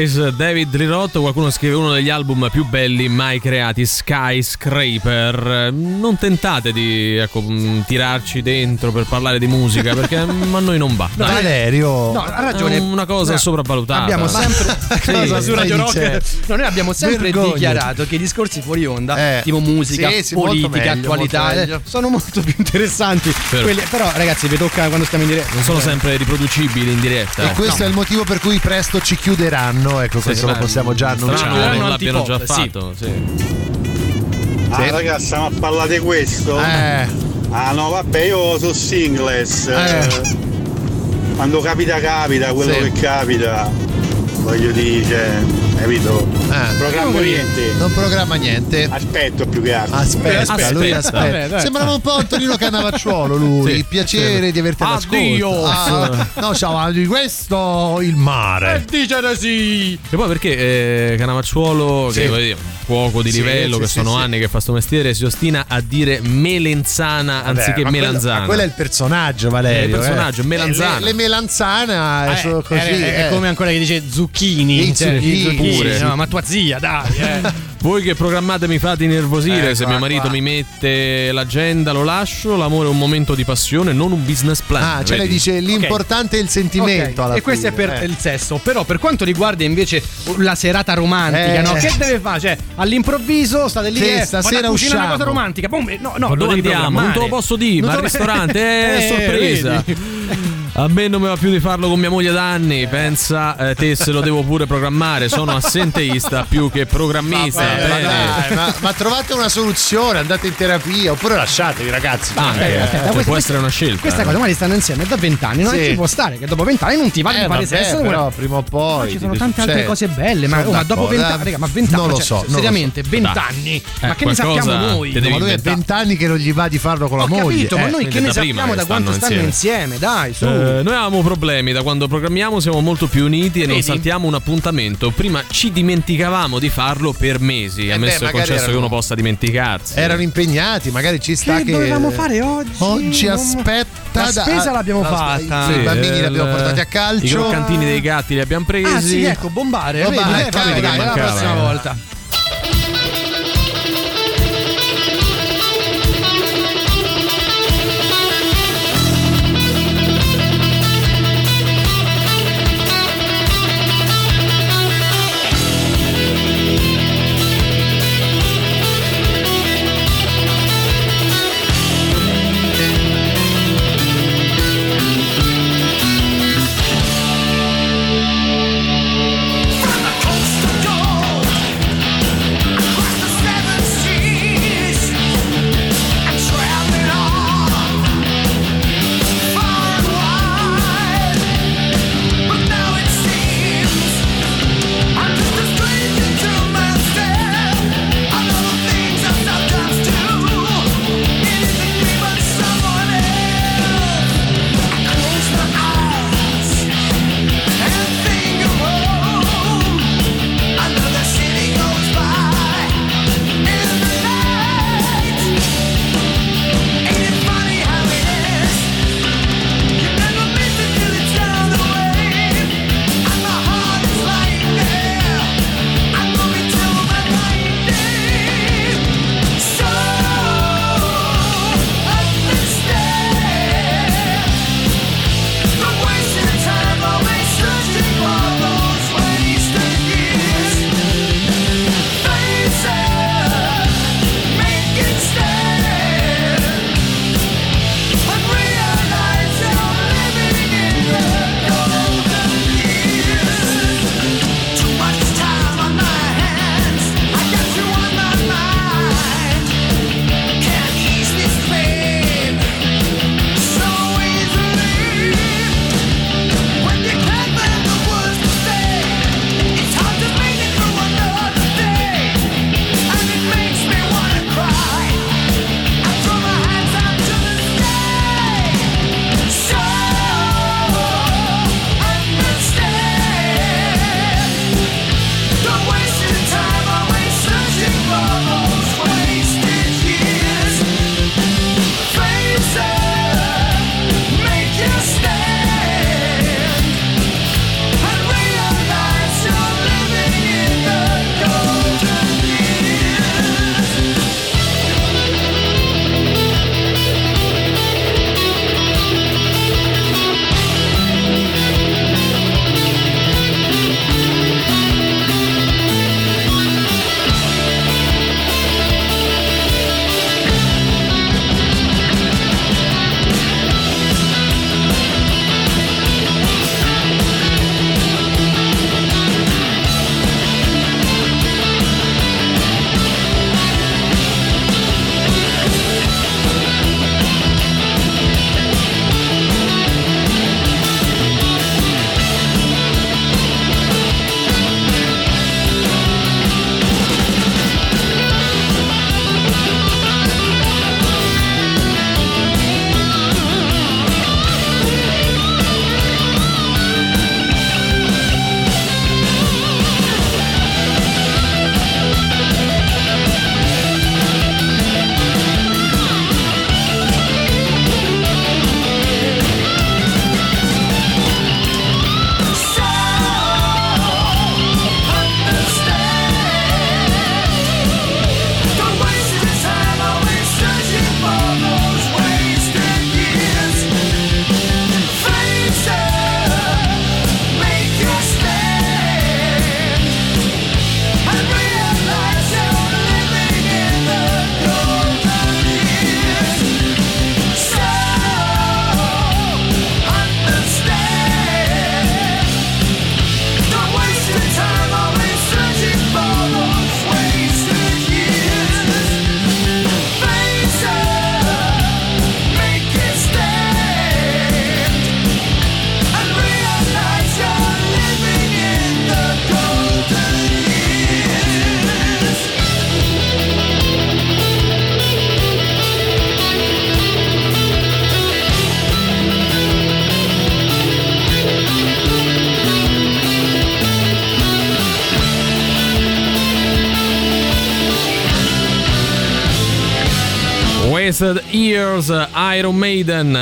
Paradise, David Roth, qualcuno scrive uno degli album più belli mai creati, Skyscraper. Non tentate di ecco, mh, tirarci dentro per parlare di musica perché a noi non va. No, Dai. Valerio. No, ha ragione. È una cosa No, sopravvalutata. Abbiamo sempre Sì. Cosa su Radio Rock. No, noi abbiamo sempre Vergogna. dichiarato che i discorsi fuori onda, Eh, tipo musica, sì, sì, molto politica, meglio, attualità, molto eh, meglio. sono molto più interessanti. Vero. Quelli- però, ragazzi, vi tocca quando stiamo in diretta. Non sono sempre riproducibili in diretta. E questo è il motivo per cui presto ci chiuderanno. Ecco, questo lo possiamo già annunciare. non l'abbiano già antipop, sì. fatto. Sì. Ah ragazzi, ma parlate di questo? Eh, Ah no, vabbè, io sono singles. Eh. eh, Quando capita capita, quello Sì. che capita, voglio dire, capito? eh. Programmo niente. Non programma niente. Aspetto più che altro. Aspetta, Aspetta. lui Aspetta. aspetta. Vabbè, dai. Sembrava un po' Antonino Cannavacciuolo lui. Sì. Piacere di averti Addio. Ah, no, ciao, ma di questo il mare. Dicere sì! E poi perché eh, Canavacciuolo, Sì. che dire, un cuoco di Sì, livello, sì, che sì, sono sì. anni che fa sto mestiere, si ostina a dire melenzana Vabbè, anziché ma quello- melanzana. ma quello è il personaggio, Valerio. È il personaggio, eh. melanzana. Le, le melanzana eh, sono così. è, è eh. come ancora che dice zucchini. I cioè, zucchini. Pure. no, ma tua zia, dai. Eh. Voi che programmate mi fate innervosire, Ecco, se mio marito qua. mi mette l'agenda lo lascio, l'amore è un momento di passione, non un business plan. Ah, cioè lei Vedi? dice l'importante è il sentimento. Ok, alla e questo è fine, per eh. il sesso. Però per quanto riguarda invece la serata romantica, Eh. no? Che deve fare? Cioè, all'improvviso state lì Sì, eh, stasera a cucinare una usciamo. cosa romantica. Boom, eh, no, no, dove andiamo? Non te lo posso dire, ma al ristorante è Eh, sorpresa. A me non mi va più di farlo con mia moglie da anni. Pensa eh, te se lo devo pure programmare. Sono assenteista più che programmista. Eh, ma, Bene. dai, ma- ma trovate una soluzione, andate in terapia oppure lasciatevi ragazzi. Ah, Eh, eh, eh, può questa- essere una scelta. Questa eh. cosa, magari stanno insieme da vent'anni, no? Sì. Ci può stare che dopo vent'anni non ti va di Eh, fare sesso. però prima o poi Ma ci sono tante altre cose belle, ma, oh, ma dopo vent'anni, eh. ma vent'anni, Non lo cioè, so, non seriamente, vent'anni. ma Eh, che ne sappiamo noi? ma lui è vent'anni che non gli va di farlo con la Ho moglie. capito, ma eh. noi che ne sappiamo da quanto stanno insieme? Dai, su. Eh, noi avevamo problemi da quando programmiamo, siamo molto più uniti e non Vedi? saltiamo un appuntamento. Prima ci dimenticavamo di farlo per mesi, Eh ammesso beh, e concesso che erano- uno possa dimenticarsi. Erano impegnati, magari ci sta Che che. dovevamo fare oggi? Oggi Non- aspetta. La da- spesa l'abbiamo la- fatta. sì, I bambini li il- abbiamo portati a I calcio. croccantini dei gatti li abbiamo presi. Ah, sì, ecco, bombare. Bombare, vedi, eh, vedi che dai, la prossima volta. Years, uh, Iron Maiden.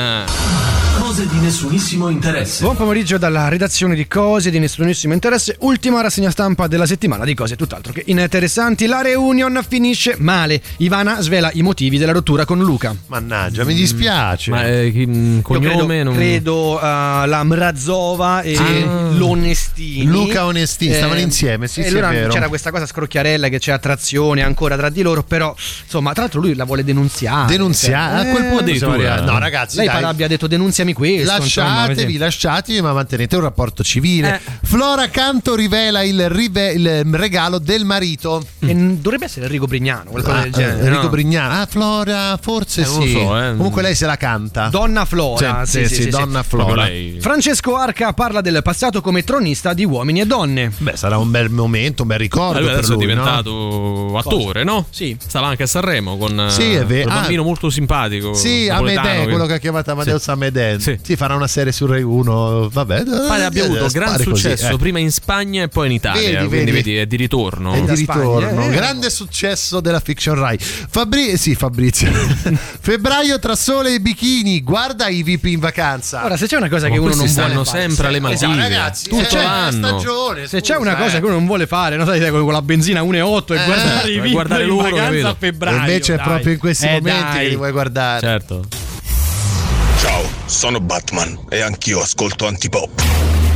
Cose di nessunissimo interesse. Buon pomeriggio dalla redazione di Cose di nessunissimo interesse. Ultima rassegna stampa della settimana di cose tutt'altro che interessanti. La reunion finisce male. Ivana svela i motivi della rottura con Luca. Mannaggia, mi dispiace. Ma eh, chi- Io cognome credo, non... credo, uh, la Mrazova e Ah. l'Onestini. Luca Onestini, stavano insieme, sì, e sì, allora è vero. C'era questa cosa scrocchiarella che c'è attrazione ancora tra di loro, però insomma, tra l'altro lui la vuole denunziare. Denunziare? Cioè, A quel punto eh, siamo arrivati. No, ragazzi, Lei dai. pare abbia detto denunziami questo. insomma, Lasciatevi, così. lasciatevi, ma mantenete un rapporto civile. Eh. Flora Canto rivela il, rive- il regalo del marito. N- dovrebbe essere Enrico Brignano, qualcosa Ah, del genere. eh, Enrico no? Brignano. Ah, Flora, forse Eh, non lo sì. so, eh. Comunque lei se la canta. Donna Flora. Sì, sì, sì, Donna Flora. Francesco Arca parla del passato come tronista di uomini e donne. Beh, sarà un bel momento, un bel ricordo lui per adesso lui, è no? diventato attore, no? Sì. Stava anche a Sanremo con Sì, è eh, vero. quel Ah. bambino molto simpatico. Sì, Amedeo, che- quello che ha chiamato Amadeus Sì. Amedeo. Sì. Sì, farà una serie su Rai 1. Vabbè, Pare abbia eh, avuto eh, gran spare così, successo eh. prima in Spagna e poi in Italia. Vedi, quindi vedi. vedi, è di ritorno. È di ritorno, Spagna, eh. grande successo della fiction Rai. Fabri- sì, Fabrizio. Febbraio tra sole e bikini. Guarda i VIP in vacanza. Ora, se c'è una cosa Ma che uno non vuole stanno fare, sempre alle se- Maldive. ragazzi, tutto eh, l'anno. stagione. Se c'è scusa, una cosa eh. che uno non vuole fare, no, sai, con la benzina 1,8 e Eh, guardare i video guardare in loro, vacanza a febbraio. E invece è proprio in questi Eh, momenti dai. che li vuoi guardare. Certo. Sono Batman e anch'io ascolto Antipop.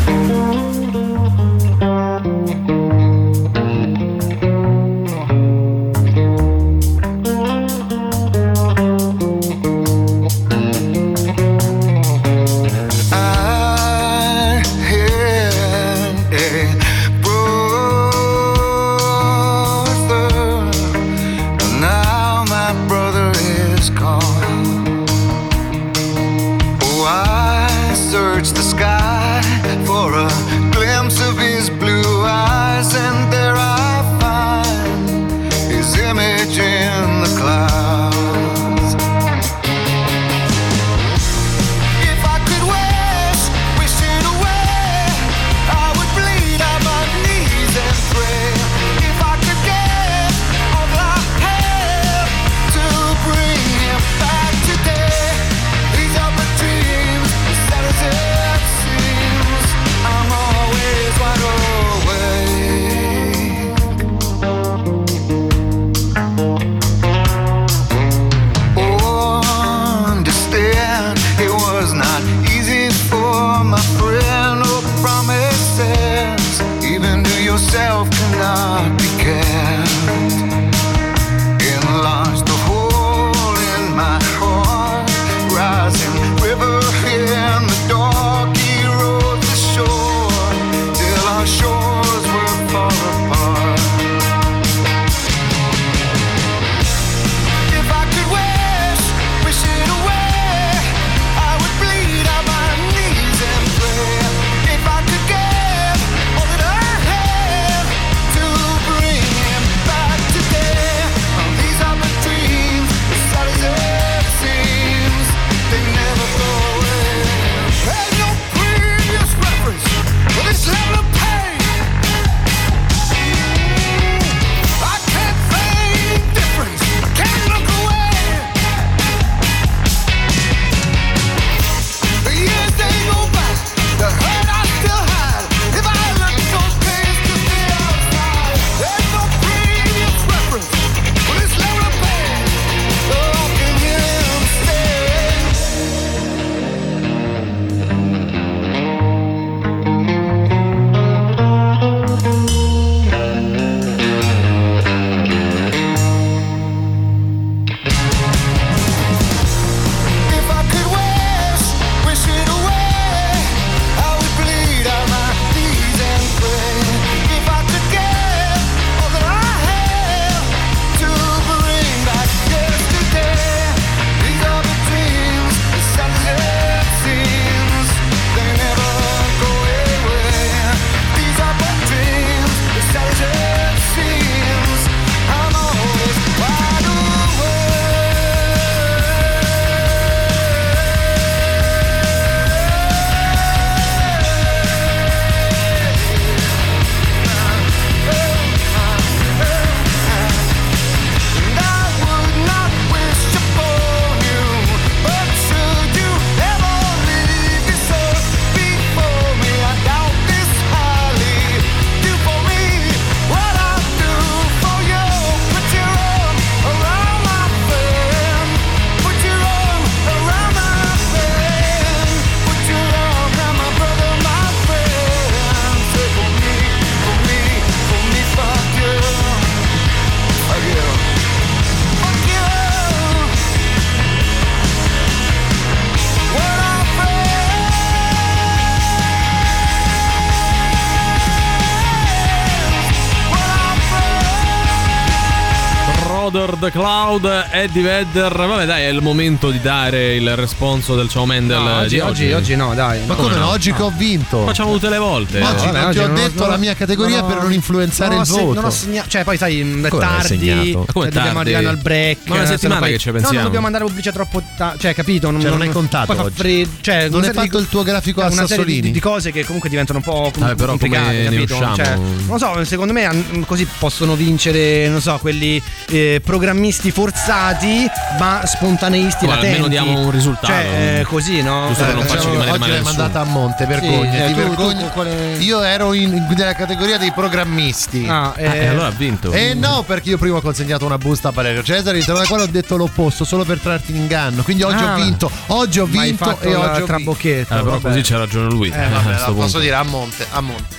Louder the Cloud, Eddie Vedder. Vabbè, dai, è il momento di dare il responso del ciao Mendel. No, oggi, di oggi, oggi no, dai. Ma come no? Oggi che ho vinto. Facciamo tutte le volte. Oggi vabbè, non oggi ti ho non detto ho- la mia categoria non per non influenzare il se- voto. Non ho segnato, cioè poi sai, mh, è Come tardi. Ma come eh, dobbiamo tardi? arrivare al break. Ma una eh, settimana poi- che ci No, pensiamo. non dobbiamo andare pubblicità troppo. ta- cioè, capito? Non, Cioè, non hai contato Poi oggi? freddo. Cioè, Non hai fatto il tuo grafico a una serie di, Sassolini? di cose che comunque diventano un po' complicate, come capito? Cioè, non lo so, secondo me così possono vincere, non so, quelli eh, programmisti forzati, ma spontaneisti latenti. almeno diamo un risultato. Cioè, eh, così, no? Giusto per non Eh, diciamo- rimanere Oggi male l'hai nessuno. mandata a monte, vergogna. Sì, eh, tu- quale- Io ero in, nella categoria dei programmisti. Ah, Ah, e allora ha vinto. Eh no, perché io prima ho consegnato una busta a Valerio Cesari, tra la quale ho detto l'opposto, solo per trarti in inganno. Quindi oggi Ah, ho vinto, oggi ho vinto e oggi ho vinto. trabocchetto. Eh, però vabbè. così c'ha ragione lui. Eh vabbè, posso dire a monte, a monte.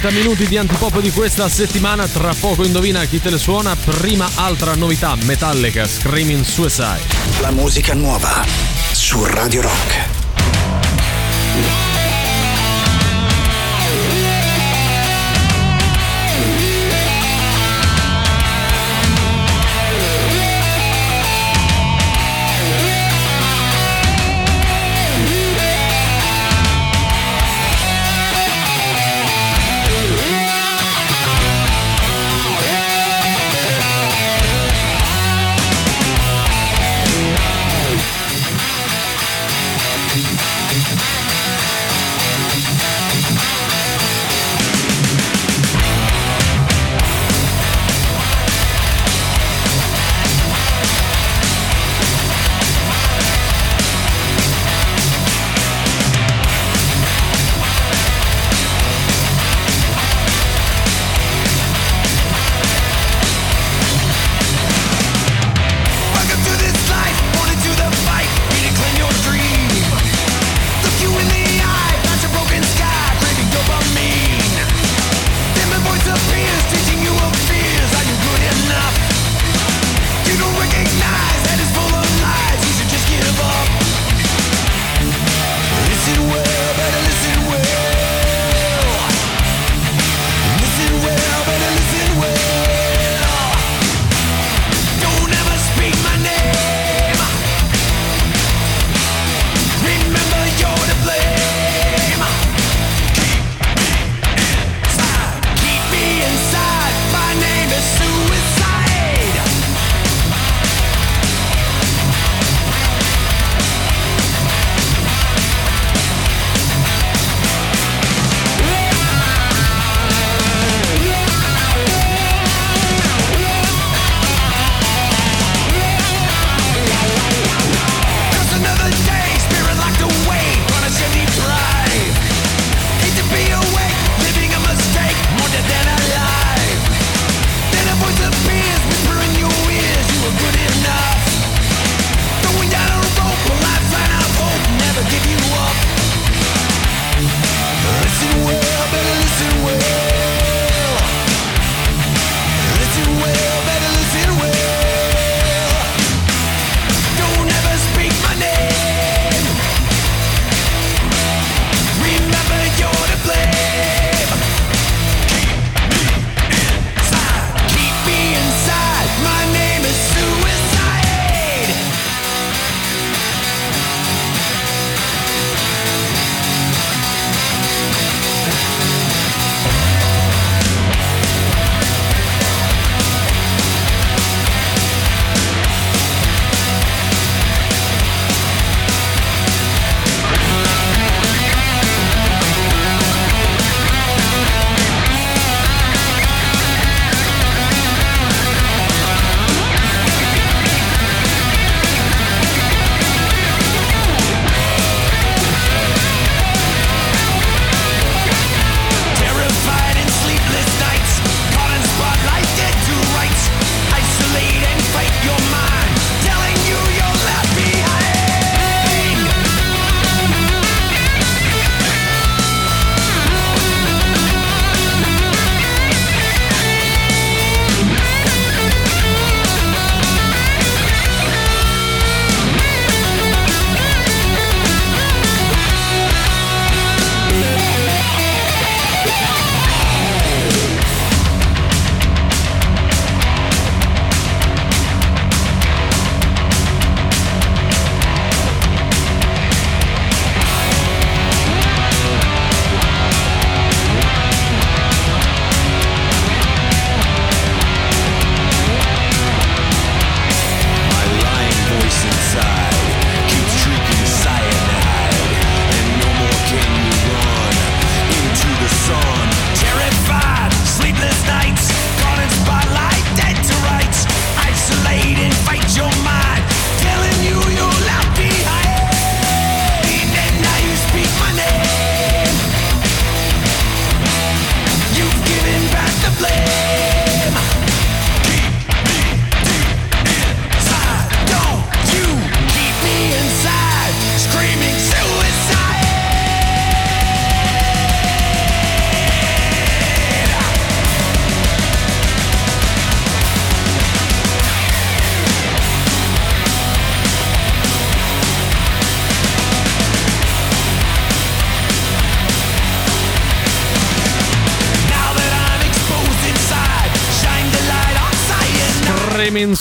30 minuti di antipop di questa settimana. Tra poco indovina chi te le suona. Prima altra novità, Metallica, Screaming Suicide. La musica nuova su Radio Rock.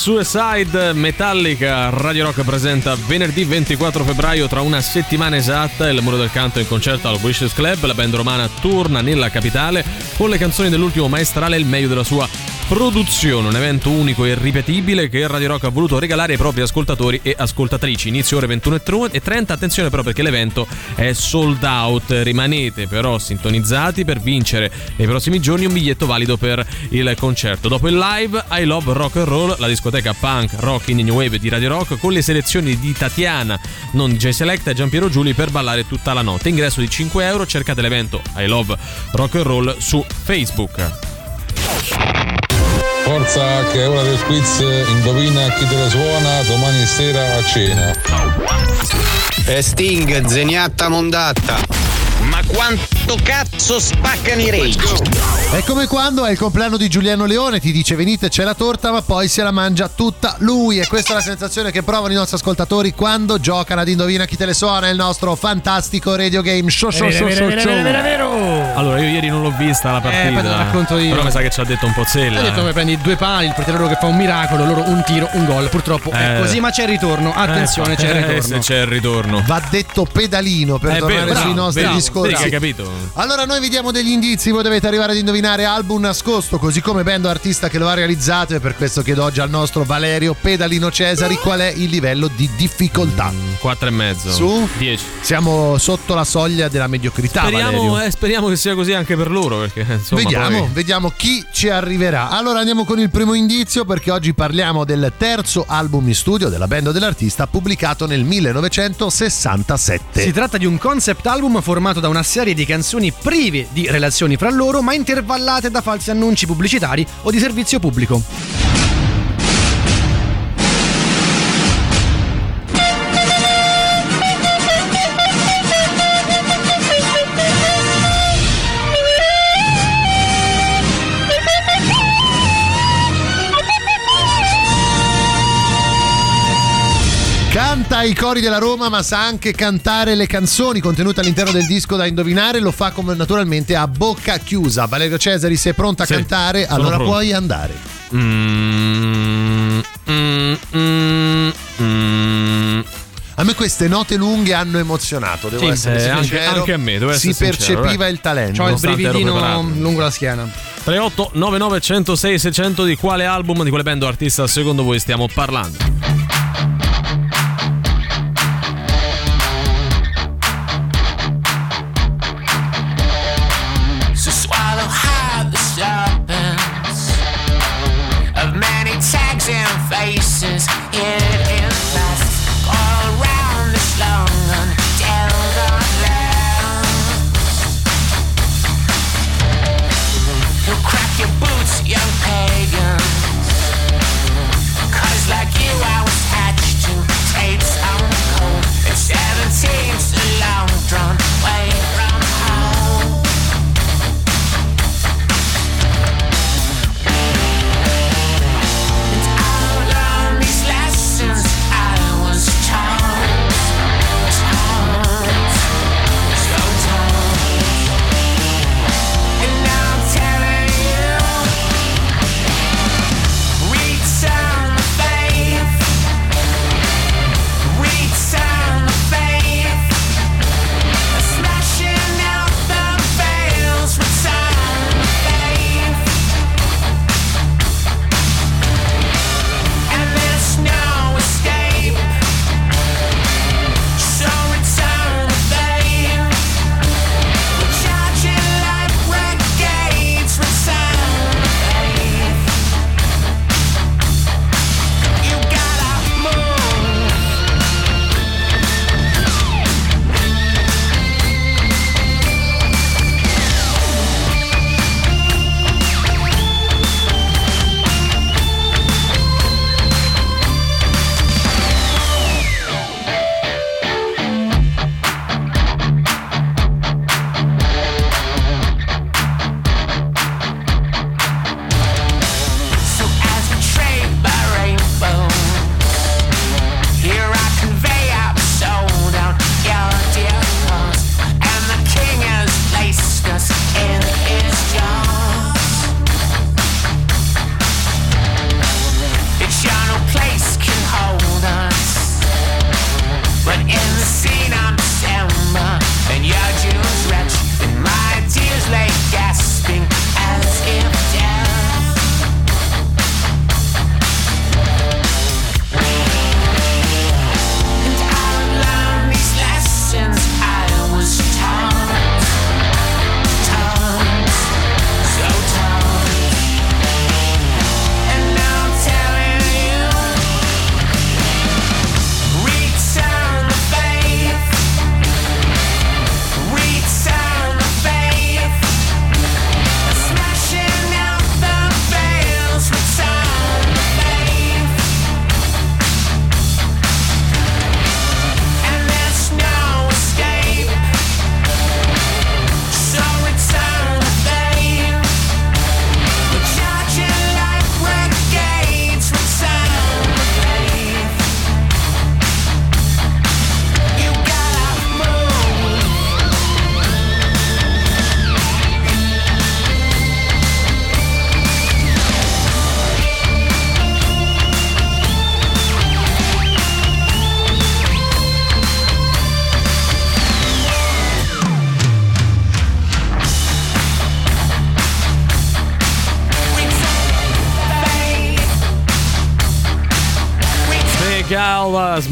Suicide Metallica Radio Rock presenta venerdì 24 febbraio tra una settimana esatta il Muro del Canto in concerto al Wishes Club. La band romana torna nella capitale con le canzoni dell'ultimo maestrale il meglio della sua produzione un evento unico e irripetibile che Radio Rock ha voluto regalare ai propri ascoltatori e ascoltatrici. Inizio ore 21.30 attenzione però perché l'evento è sold out. Rimanete però sintonizzati per vincere nei prossimi giorni un biglietto valido per il concerto. Dopo il live I Love Rock and Roll la discoteca punk rock in new wave di Radio Rock con le selezioni di Tatiana non DJ Select e Giampiero Giuli per ballare tutta la notte. Ingresso di 5 euro cercate l'evento I Love Rock and Roll su Facebook Forza che è ora del quiz, indovina chi te la suona domani sera a cena. E Sting, zeniatta mondatta. Ma quanto cazzo spaccano i rage? È come quando è il compleanno di Giuliano Leone, ti dice venite c'è la torta, ma poi se la mangia tutta lui. E questa è la sensazione che provano i nostri ascoltatori quando giocano ad Indovina chi te le suona, il nostro fantastico radio game show show show show show. Io ieri non l'ho vista la partita Eh, poi te la racconto io. però mi sa che ci ha detto un po' zella Hai detto eh. che prendi due pali, il portiere loro che fa un miracolo, loro un tiro, un gol. Purtroppo è Eh. così, ma c'è il ritorno. Attenzione, Eh, c'è il eh, ritorno. se c'è il ritorno Va detto pedalino per Eh, tornare vero, sui bravo, nostri bravo, discorsi. hai capito Allora noi vi diamo degli indizi, voi dovete arrivare ad indovinare album nascosto, così come band o artista che lo ha realizzato e per questo chiedo oggi al nostro Valerio Pedalino Cesari qual è il livello di difficoltà. 4 e mezzo Su? 10 Siamo sotto la soglia della mediocrità, speriamo, Valerio. eh, speriamo che sia così anche per loro perché insomma vediamo, poi- vediamo chi ci arriverà. Allora andiamo con il primo indizio perché oggi parliamo del terzo album in studio della band dell'artista pubblicato nel 1967. Si tratta di un concept album formato da una serie di canzoni prive di relazioni fra loro, ma intervallate da falsi annunci pubblicitari o di servizio pubblico. I cori della Roma, ma sa anche cantare le canzoni contenute all'interno del disco da indovinare. Lo fa come naturalmente a bocca chiusa. Valerio Cesari, se è pronta a Sì, cantare, allora pronto. puoi andare. Mm, mm, mm, mm. A me queste note lunghe hanno emozionato, devo Sì, essere eh, anche- sincero. anche a me, devo Si sincero, percepiva eh. il talento. Ho il brividino lungo la schiena. 38 99 106 600 di quale album di quale band o artista secondo voi stiamo parlando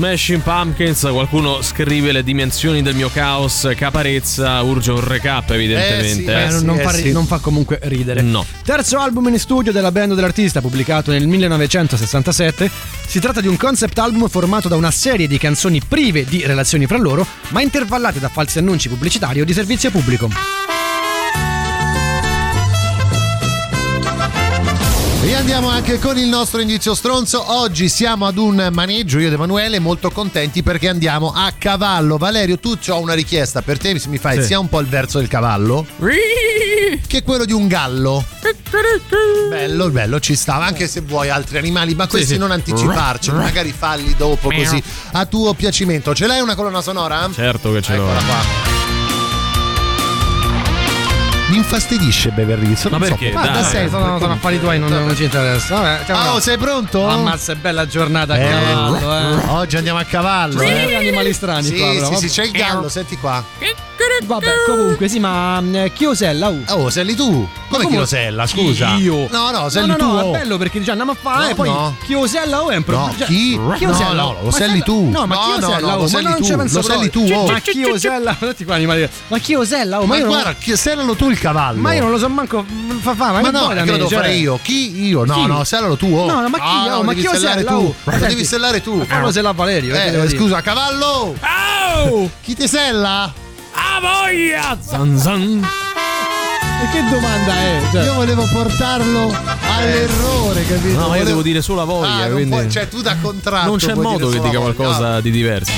Smashing Pumpkins. Qualcuno scrive le dimensioni del mio caos. Caparezza, urge un recap, evidentemente. Eh, eh. non, non fa, ri- non fa comunque ridere. No. Terzo album in studio della band dell'artista, pubblicato nel 1967. Si tratta di un concept album formato da una serie di canzoni prive di relazioni fra loro, ma intervallate da falsi annunci pubblicitari o di servizio pubblico. E andiamo anche con il nostro indizio stronzo. Oggi siamo ad un maneggio, io ed Emanuele, molto contenti perché andiamo a cavallo. Valerio, tu ho una richiesta per te, se mi fai Sì. sia un po' il verso del cavallo, che quello di un gallo. Bello, bello, ci stava, anche se vuoi altri animali, ma questi sì. non anticiparci, magari falli dopo così a tuo piacimento. Ce l'hai una colonna sonora? Certo che ce l'ho. Eccola qua. Infastidisce Beverly Hills. Ma non so perché? perché. Dai. da sempre, sono, sono affari tuoi, non, non ci interessa. Vabbè, ciao, Oh, sei pronto? Ammazza, è bella giornata a Eh, cavallo, eh. Oggi andiamo a cavallo. Sì, eh. animali strani Sì, qua, però, sì, sì, c'è il gallo, senti qua. Vabbè, comunque, sì, ma eh, chi osella? Uh. Oh, selli tu. Come chi lo sella, scusa? Io. No, no, no, selli no, tu. no, oh. è bello perché dice andiamo a fare No, e poi no. chi osella o è un No, problema. chi? chi No, osella? no, lo Ma selli tu. No, ma No, chi no, osella? no, oh, lo ma selli non tu, ci penso lo selli tu, oh. Ma chi osella? Guardati qua, animali. Ma chi osella? Oh, ma Ma guarda, chi- sellalo tu il cavallo. Ma io non lo so manco fa fa, ma, Ma no, che lo devo Cioè- fare io? Chi? Io? No, no, sellalo tu. Oh. No, no, ma chi? Ah, Oh, lo ma devi chi sellare osella? tu. Oh, Lo devi sellare tu. Fallo sellare a Valerio. che Eh, dire? scusa, cavallo! Chi ti sella? A voglia! Zan zan. E che domanda è? Cioè- Io volevo portarlo all'errore, capito? No, ma io Volevo- devo dire solo a voglia, Ah, quindi. puoi- cioè, tu da contratto. non c'è modo che dica qualcosa di diverso.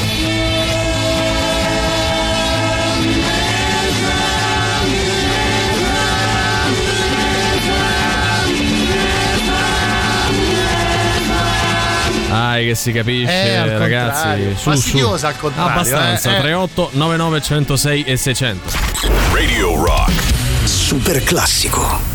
Dai, che si capisce, Eh, ragazzi. Su, Fastidiosa su. al contrario, Abbastanza. eh. 38 99 106 e 600. Radio Rock. Super classico.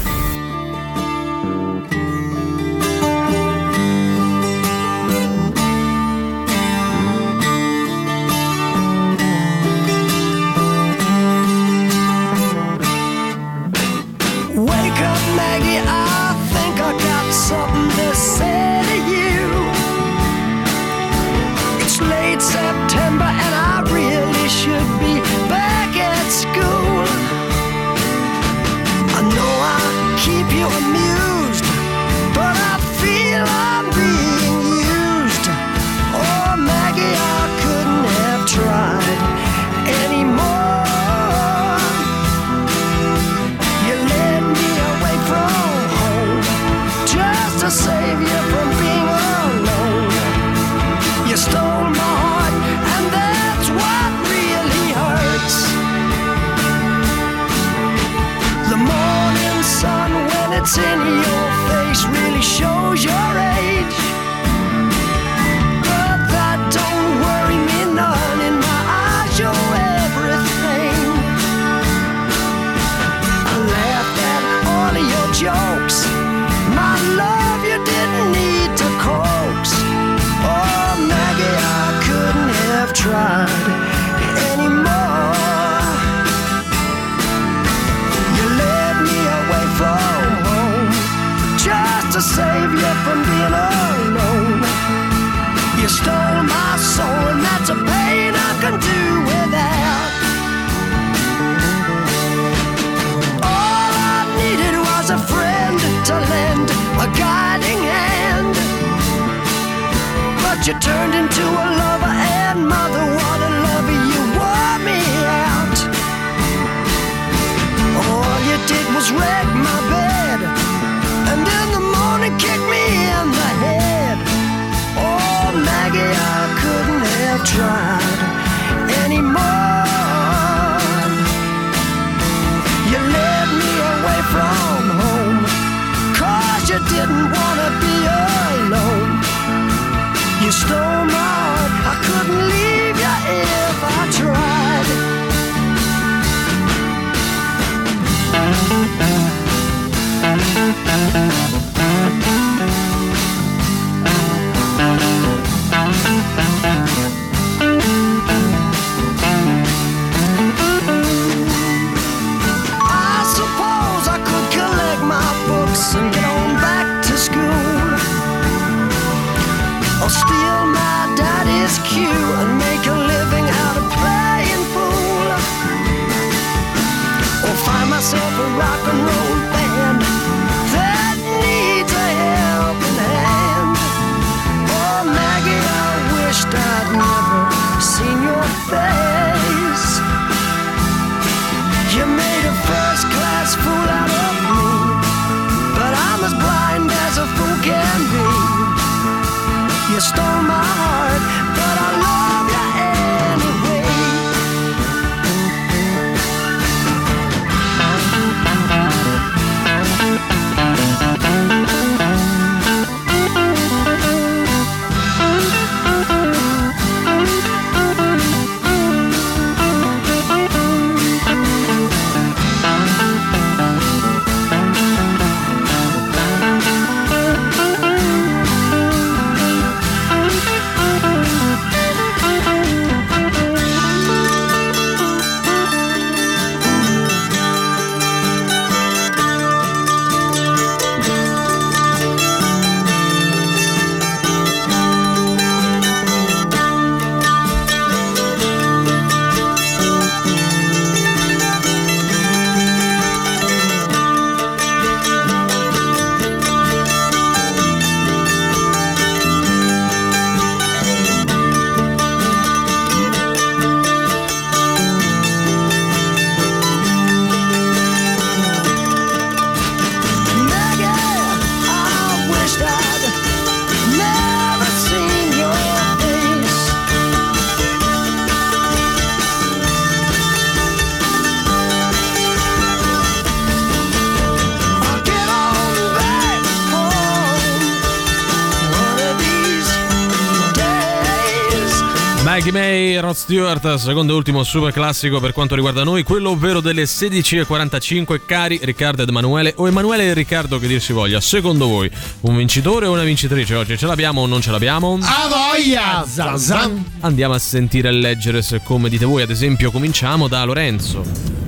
Maggie May, Rod Stewart, secondo e ultimo super classico per quanto riguarda noi, quello ovvero delle 16.45. Cari Riccardo ed Emanuele, o Emanuele e Riccardo che dir si voglia, secondo voi un vincitore o una vincitrice oggi? Ce l'abbiamo o non ce l'abbiamo? A voglia! Zan, zan. Andiamo a sentire e leggere se come dite voi, ad esempio cominciamo da Lorenzo.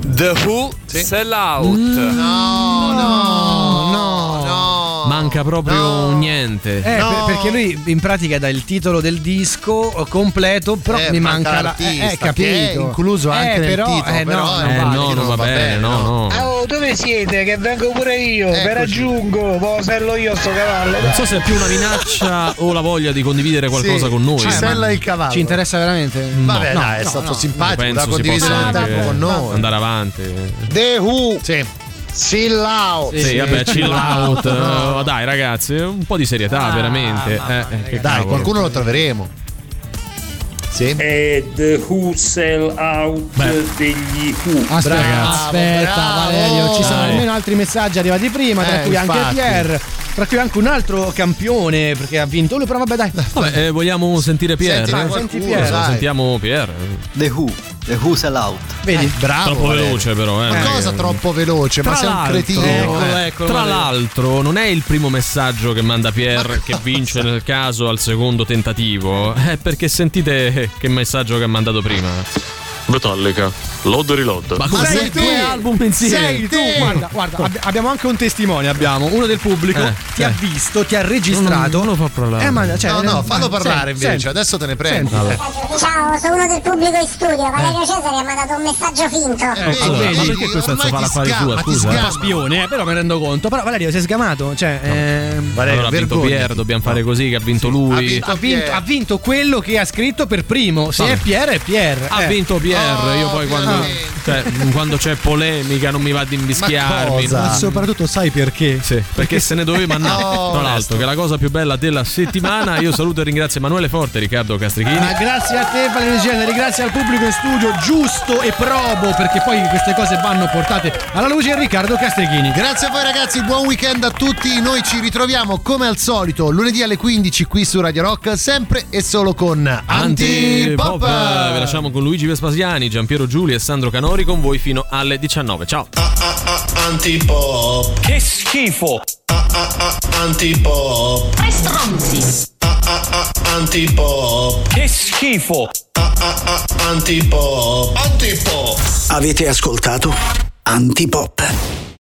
The Who Sell Out. No, no, no, no. Manca proprio niente. Eh, per- perché lui in pratica dà il titolo del disco completo, però Eh, mi manca manca la. l'artista, Eh, capito. che è incluso anche Eh, nel però, titolo, eh, però, no, eh, non Eh vale. no, non va bene, no, no. Oh, dove siete? Che vengo pure io, ve raggiungo, poi sello io sto cavallo. Non so se è più una minaccia o la voglia di condividere qualcosa Sì, con noi. ci sella il cavallo. Ci interessa veramente? Vabbè, No, dai, è no, stato no. simpatico da condividere il tempo con noi. Andare avanti. The Who. Sì. Chill out. Sì, vabbè, chill out. Oh, dai, ragazzi, un po' di serietà, veramente. Eh, eh, che Dai, cavolo. qualcuno lo troveremo. Sì. È The Who Sell Out degli Who. Aspetta, Bravo, aspetta bravo. Valerio, ci sono Dai. almeno altri messaggi arrivati prima, tra Eh, cui anche infatti. Pierre, tra cui anche un altro campione perché ha vinto lui, però vabbè dai. Vabbè, eh, vogliamo sentire Pierre? Senti, Eh? senti Pierre. Sentiamo Pierre. The Who, The Who Sell Out. Vedi, bravo. Troppo Valerio. veloce, però. Eh. Ma cosa troppo veloce? Ma Tra sei un l'altro- cretino. Eccolo, Eh. eccolo, Tra l'altro, non è il primo messaggio che manda Pierre che vince nel caso al secondo tentativo. È perché sentite che messaggio che ha mandato prima. Metallica, Load e Reload. Ma come sei tu? album insieme? Sei tu! Guarda, guarda, abbi- abbiamo anche un testimone, abbiamo uno del pubblico, Eh, ti ha eh. visto, ti ha registrato. Non lo fa parlare. Eh, ma cioè, no, no, eh, fallo parlare senti, invece. senti. Adesso te ne prendo. Eh. Ciao, sono uno del pubblico in studio. Valerio Cesare ha mandato un messaggio finto. Eh, allora, vedi? ma perché questo fa ti l'affare sgama, tua? Scusa. Un sgama. po' spione, eh, però me ne rendo conto. Però Valerio, sei sgamato? Cioè, ehm, Valerio, Allora ha vinto. Pierre, dobbiamo fare così che ha vinto lui. ha vinto ha, ha quello che ha scritto per primo. Se è Pierre, è Pierre. Ha eh. vinto Pierre, io poi quando, cioè, quando c'è polemica non mi va di invischiarmi. cosa? Ma soprattutto sai perché? Sì, perché se ne doveva andare. Oh, Tra l'altro, che è la cosa più bella della settimana. Io saluto e ringrazio Emanuele Forte e Riccardo Castrichini. Ma grazie a te Valerio Generi, grazie al pubblico in studio, giusto e probo, perché poi queste cose vanno portate alla luce Riccardo Castrichini. Grazie a voi ragazzi, buon weekend a tutti. Noi ci ritroviamo come al solito lunedì alle 15 qui su Radio Rock, sempre e solo con Antipop. Antipop. Vi lasciamo con Luigi Vespasiani, Giampiero Giuli e Sandro Canori con voi fino alle 19. Ciao. Antipop. Che schifo. Antipop. Tre stronzi. Antipop. Che schifo. Antipop. Antipop. Avete ascoltato Antipop.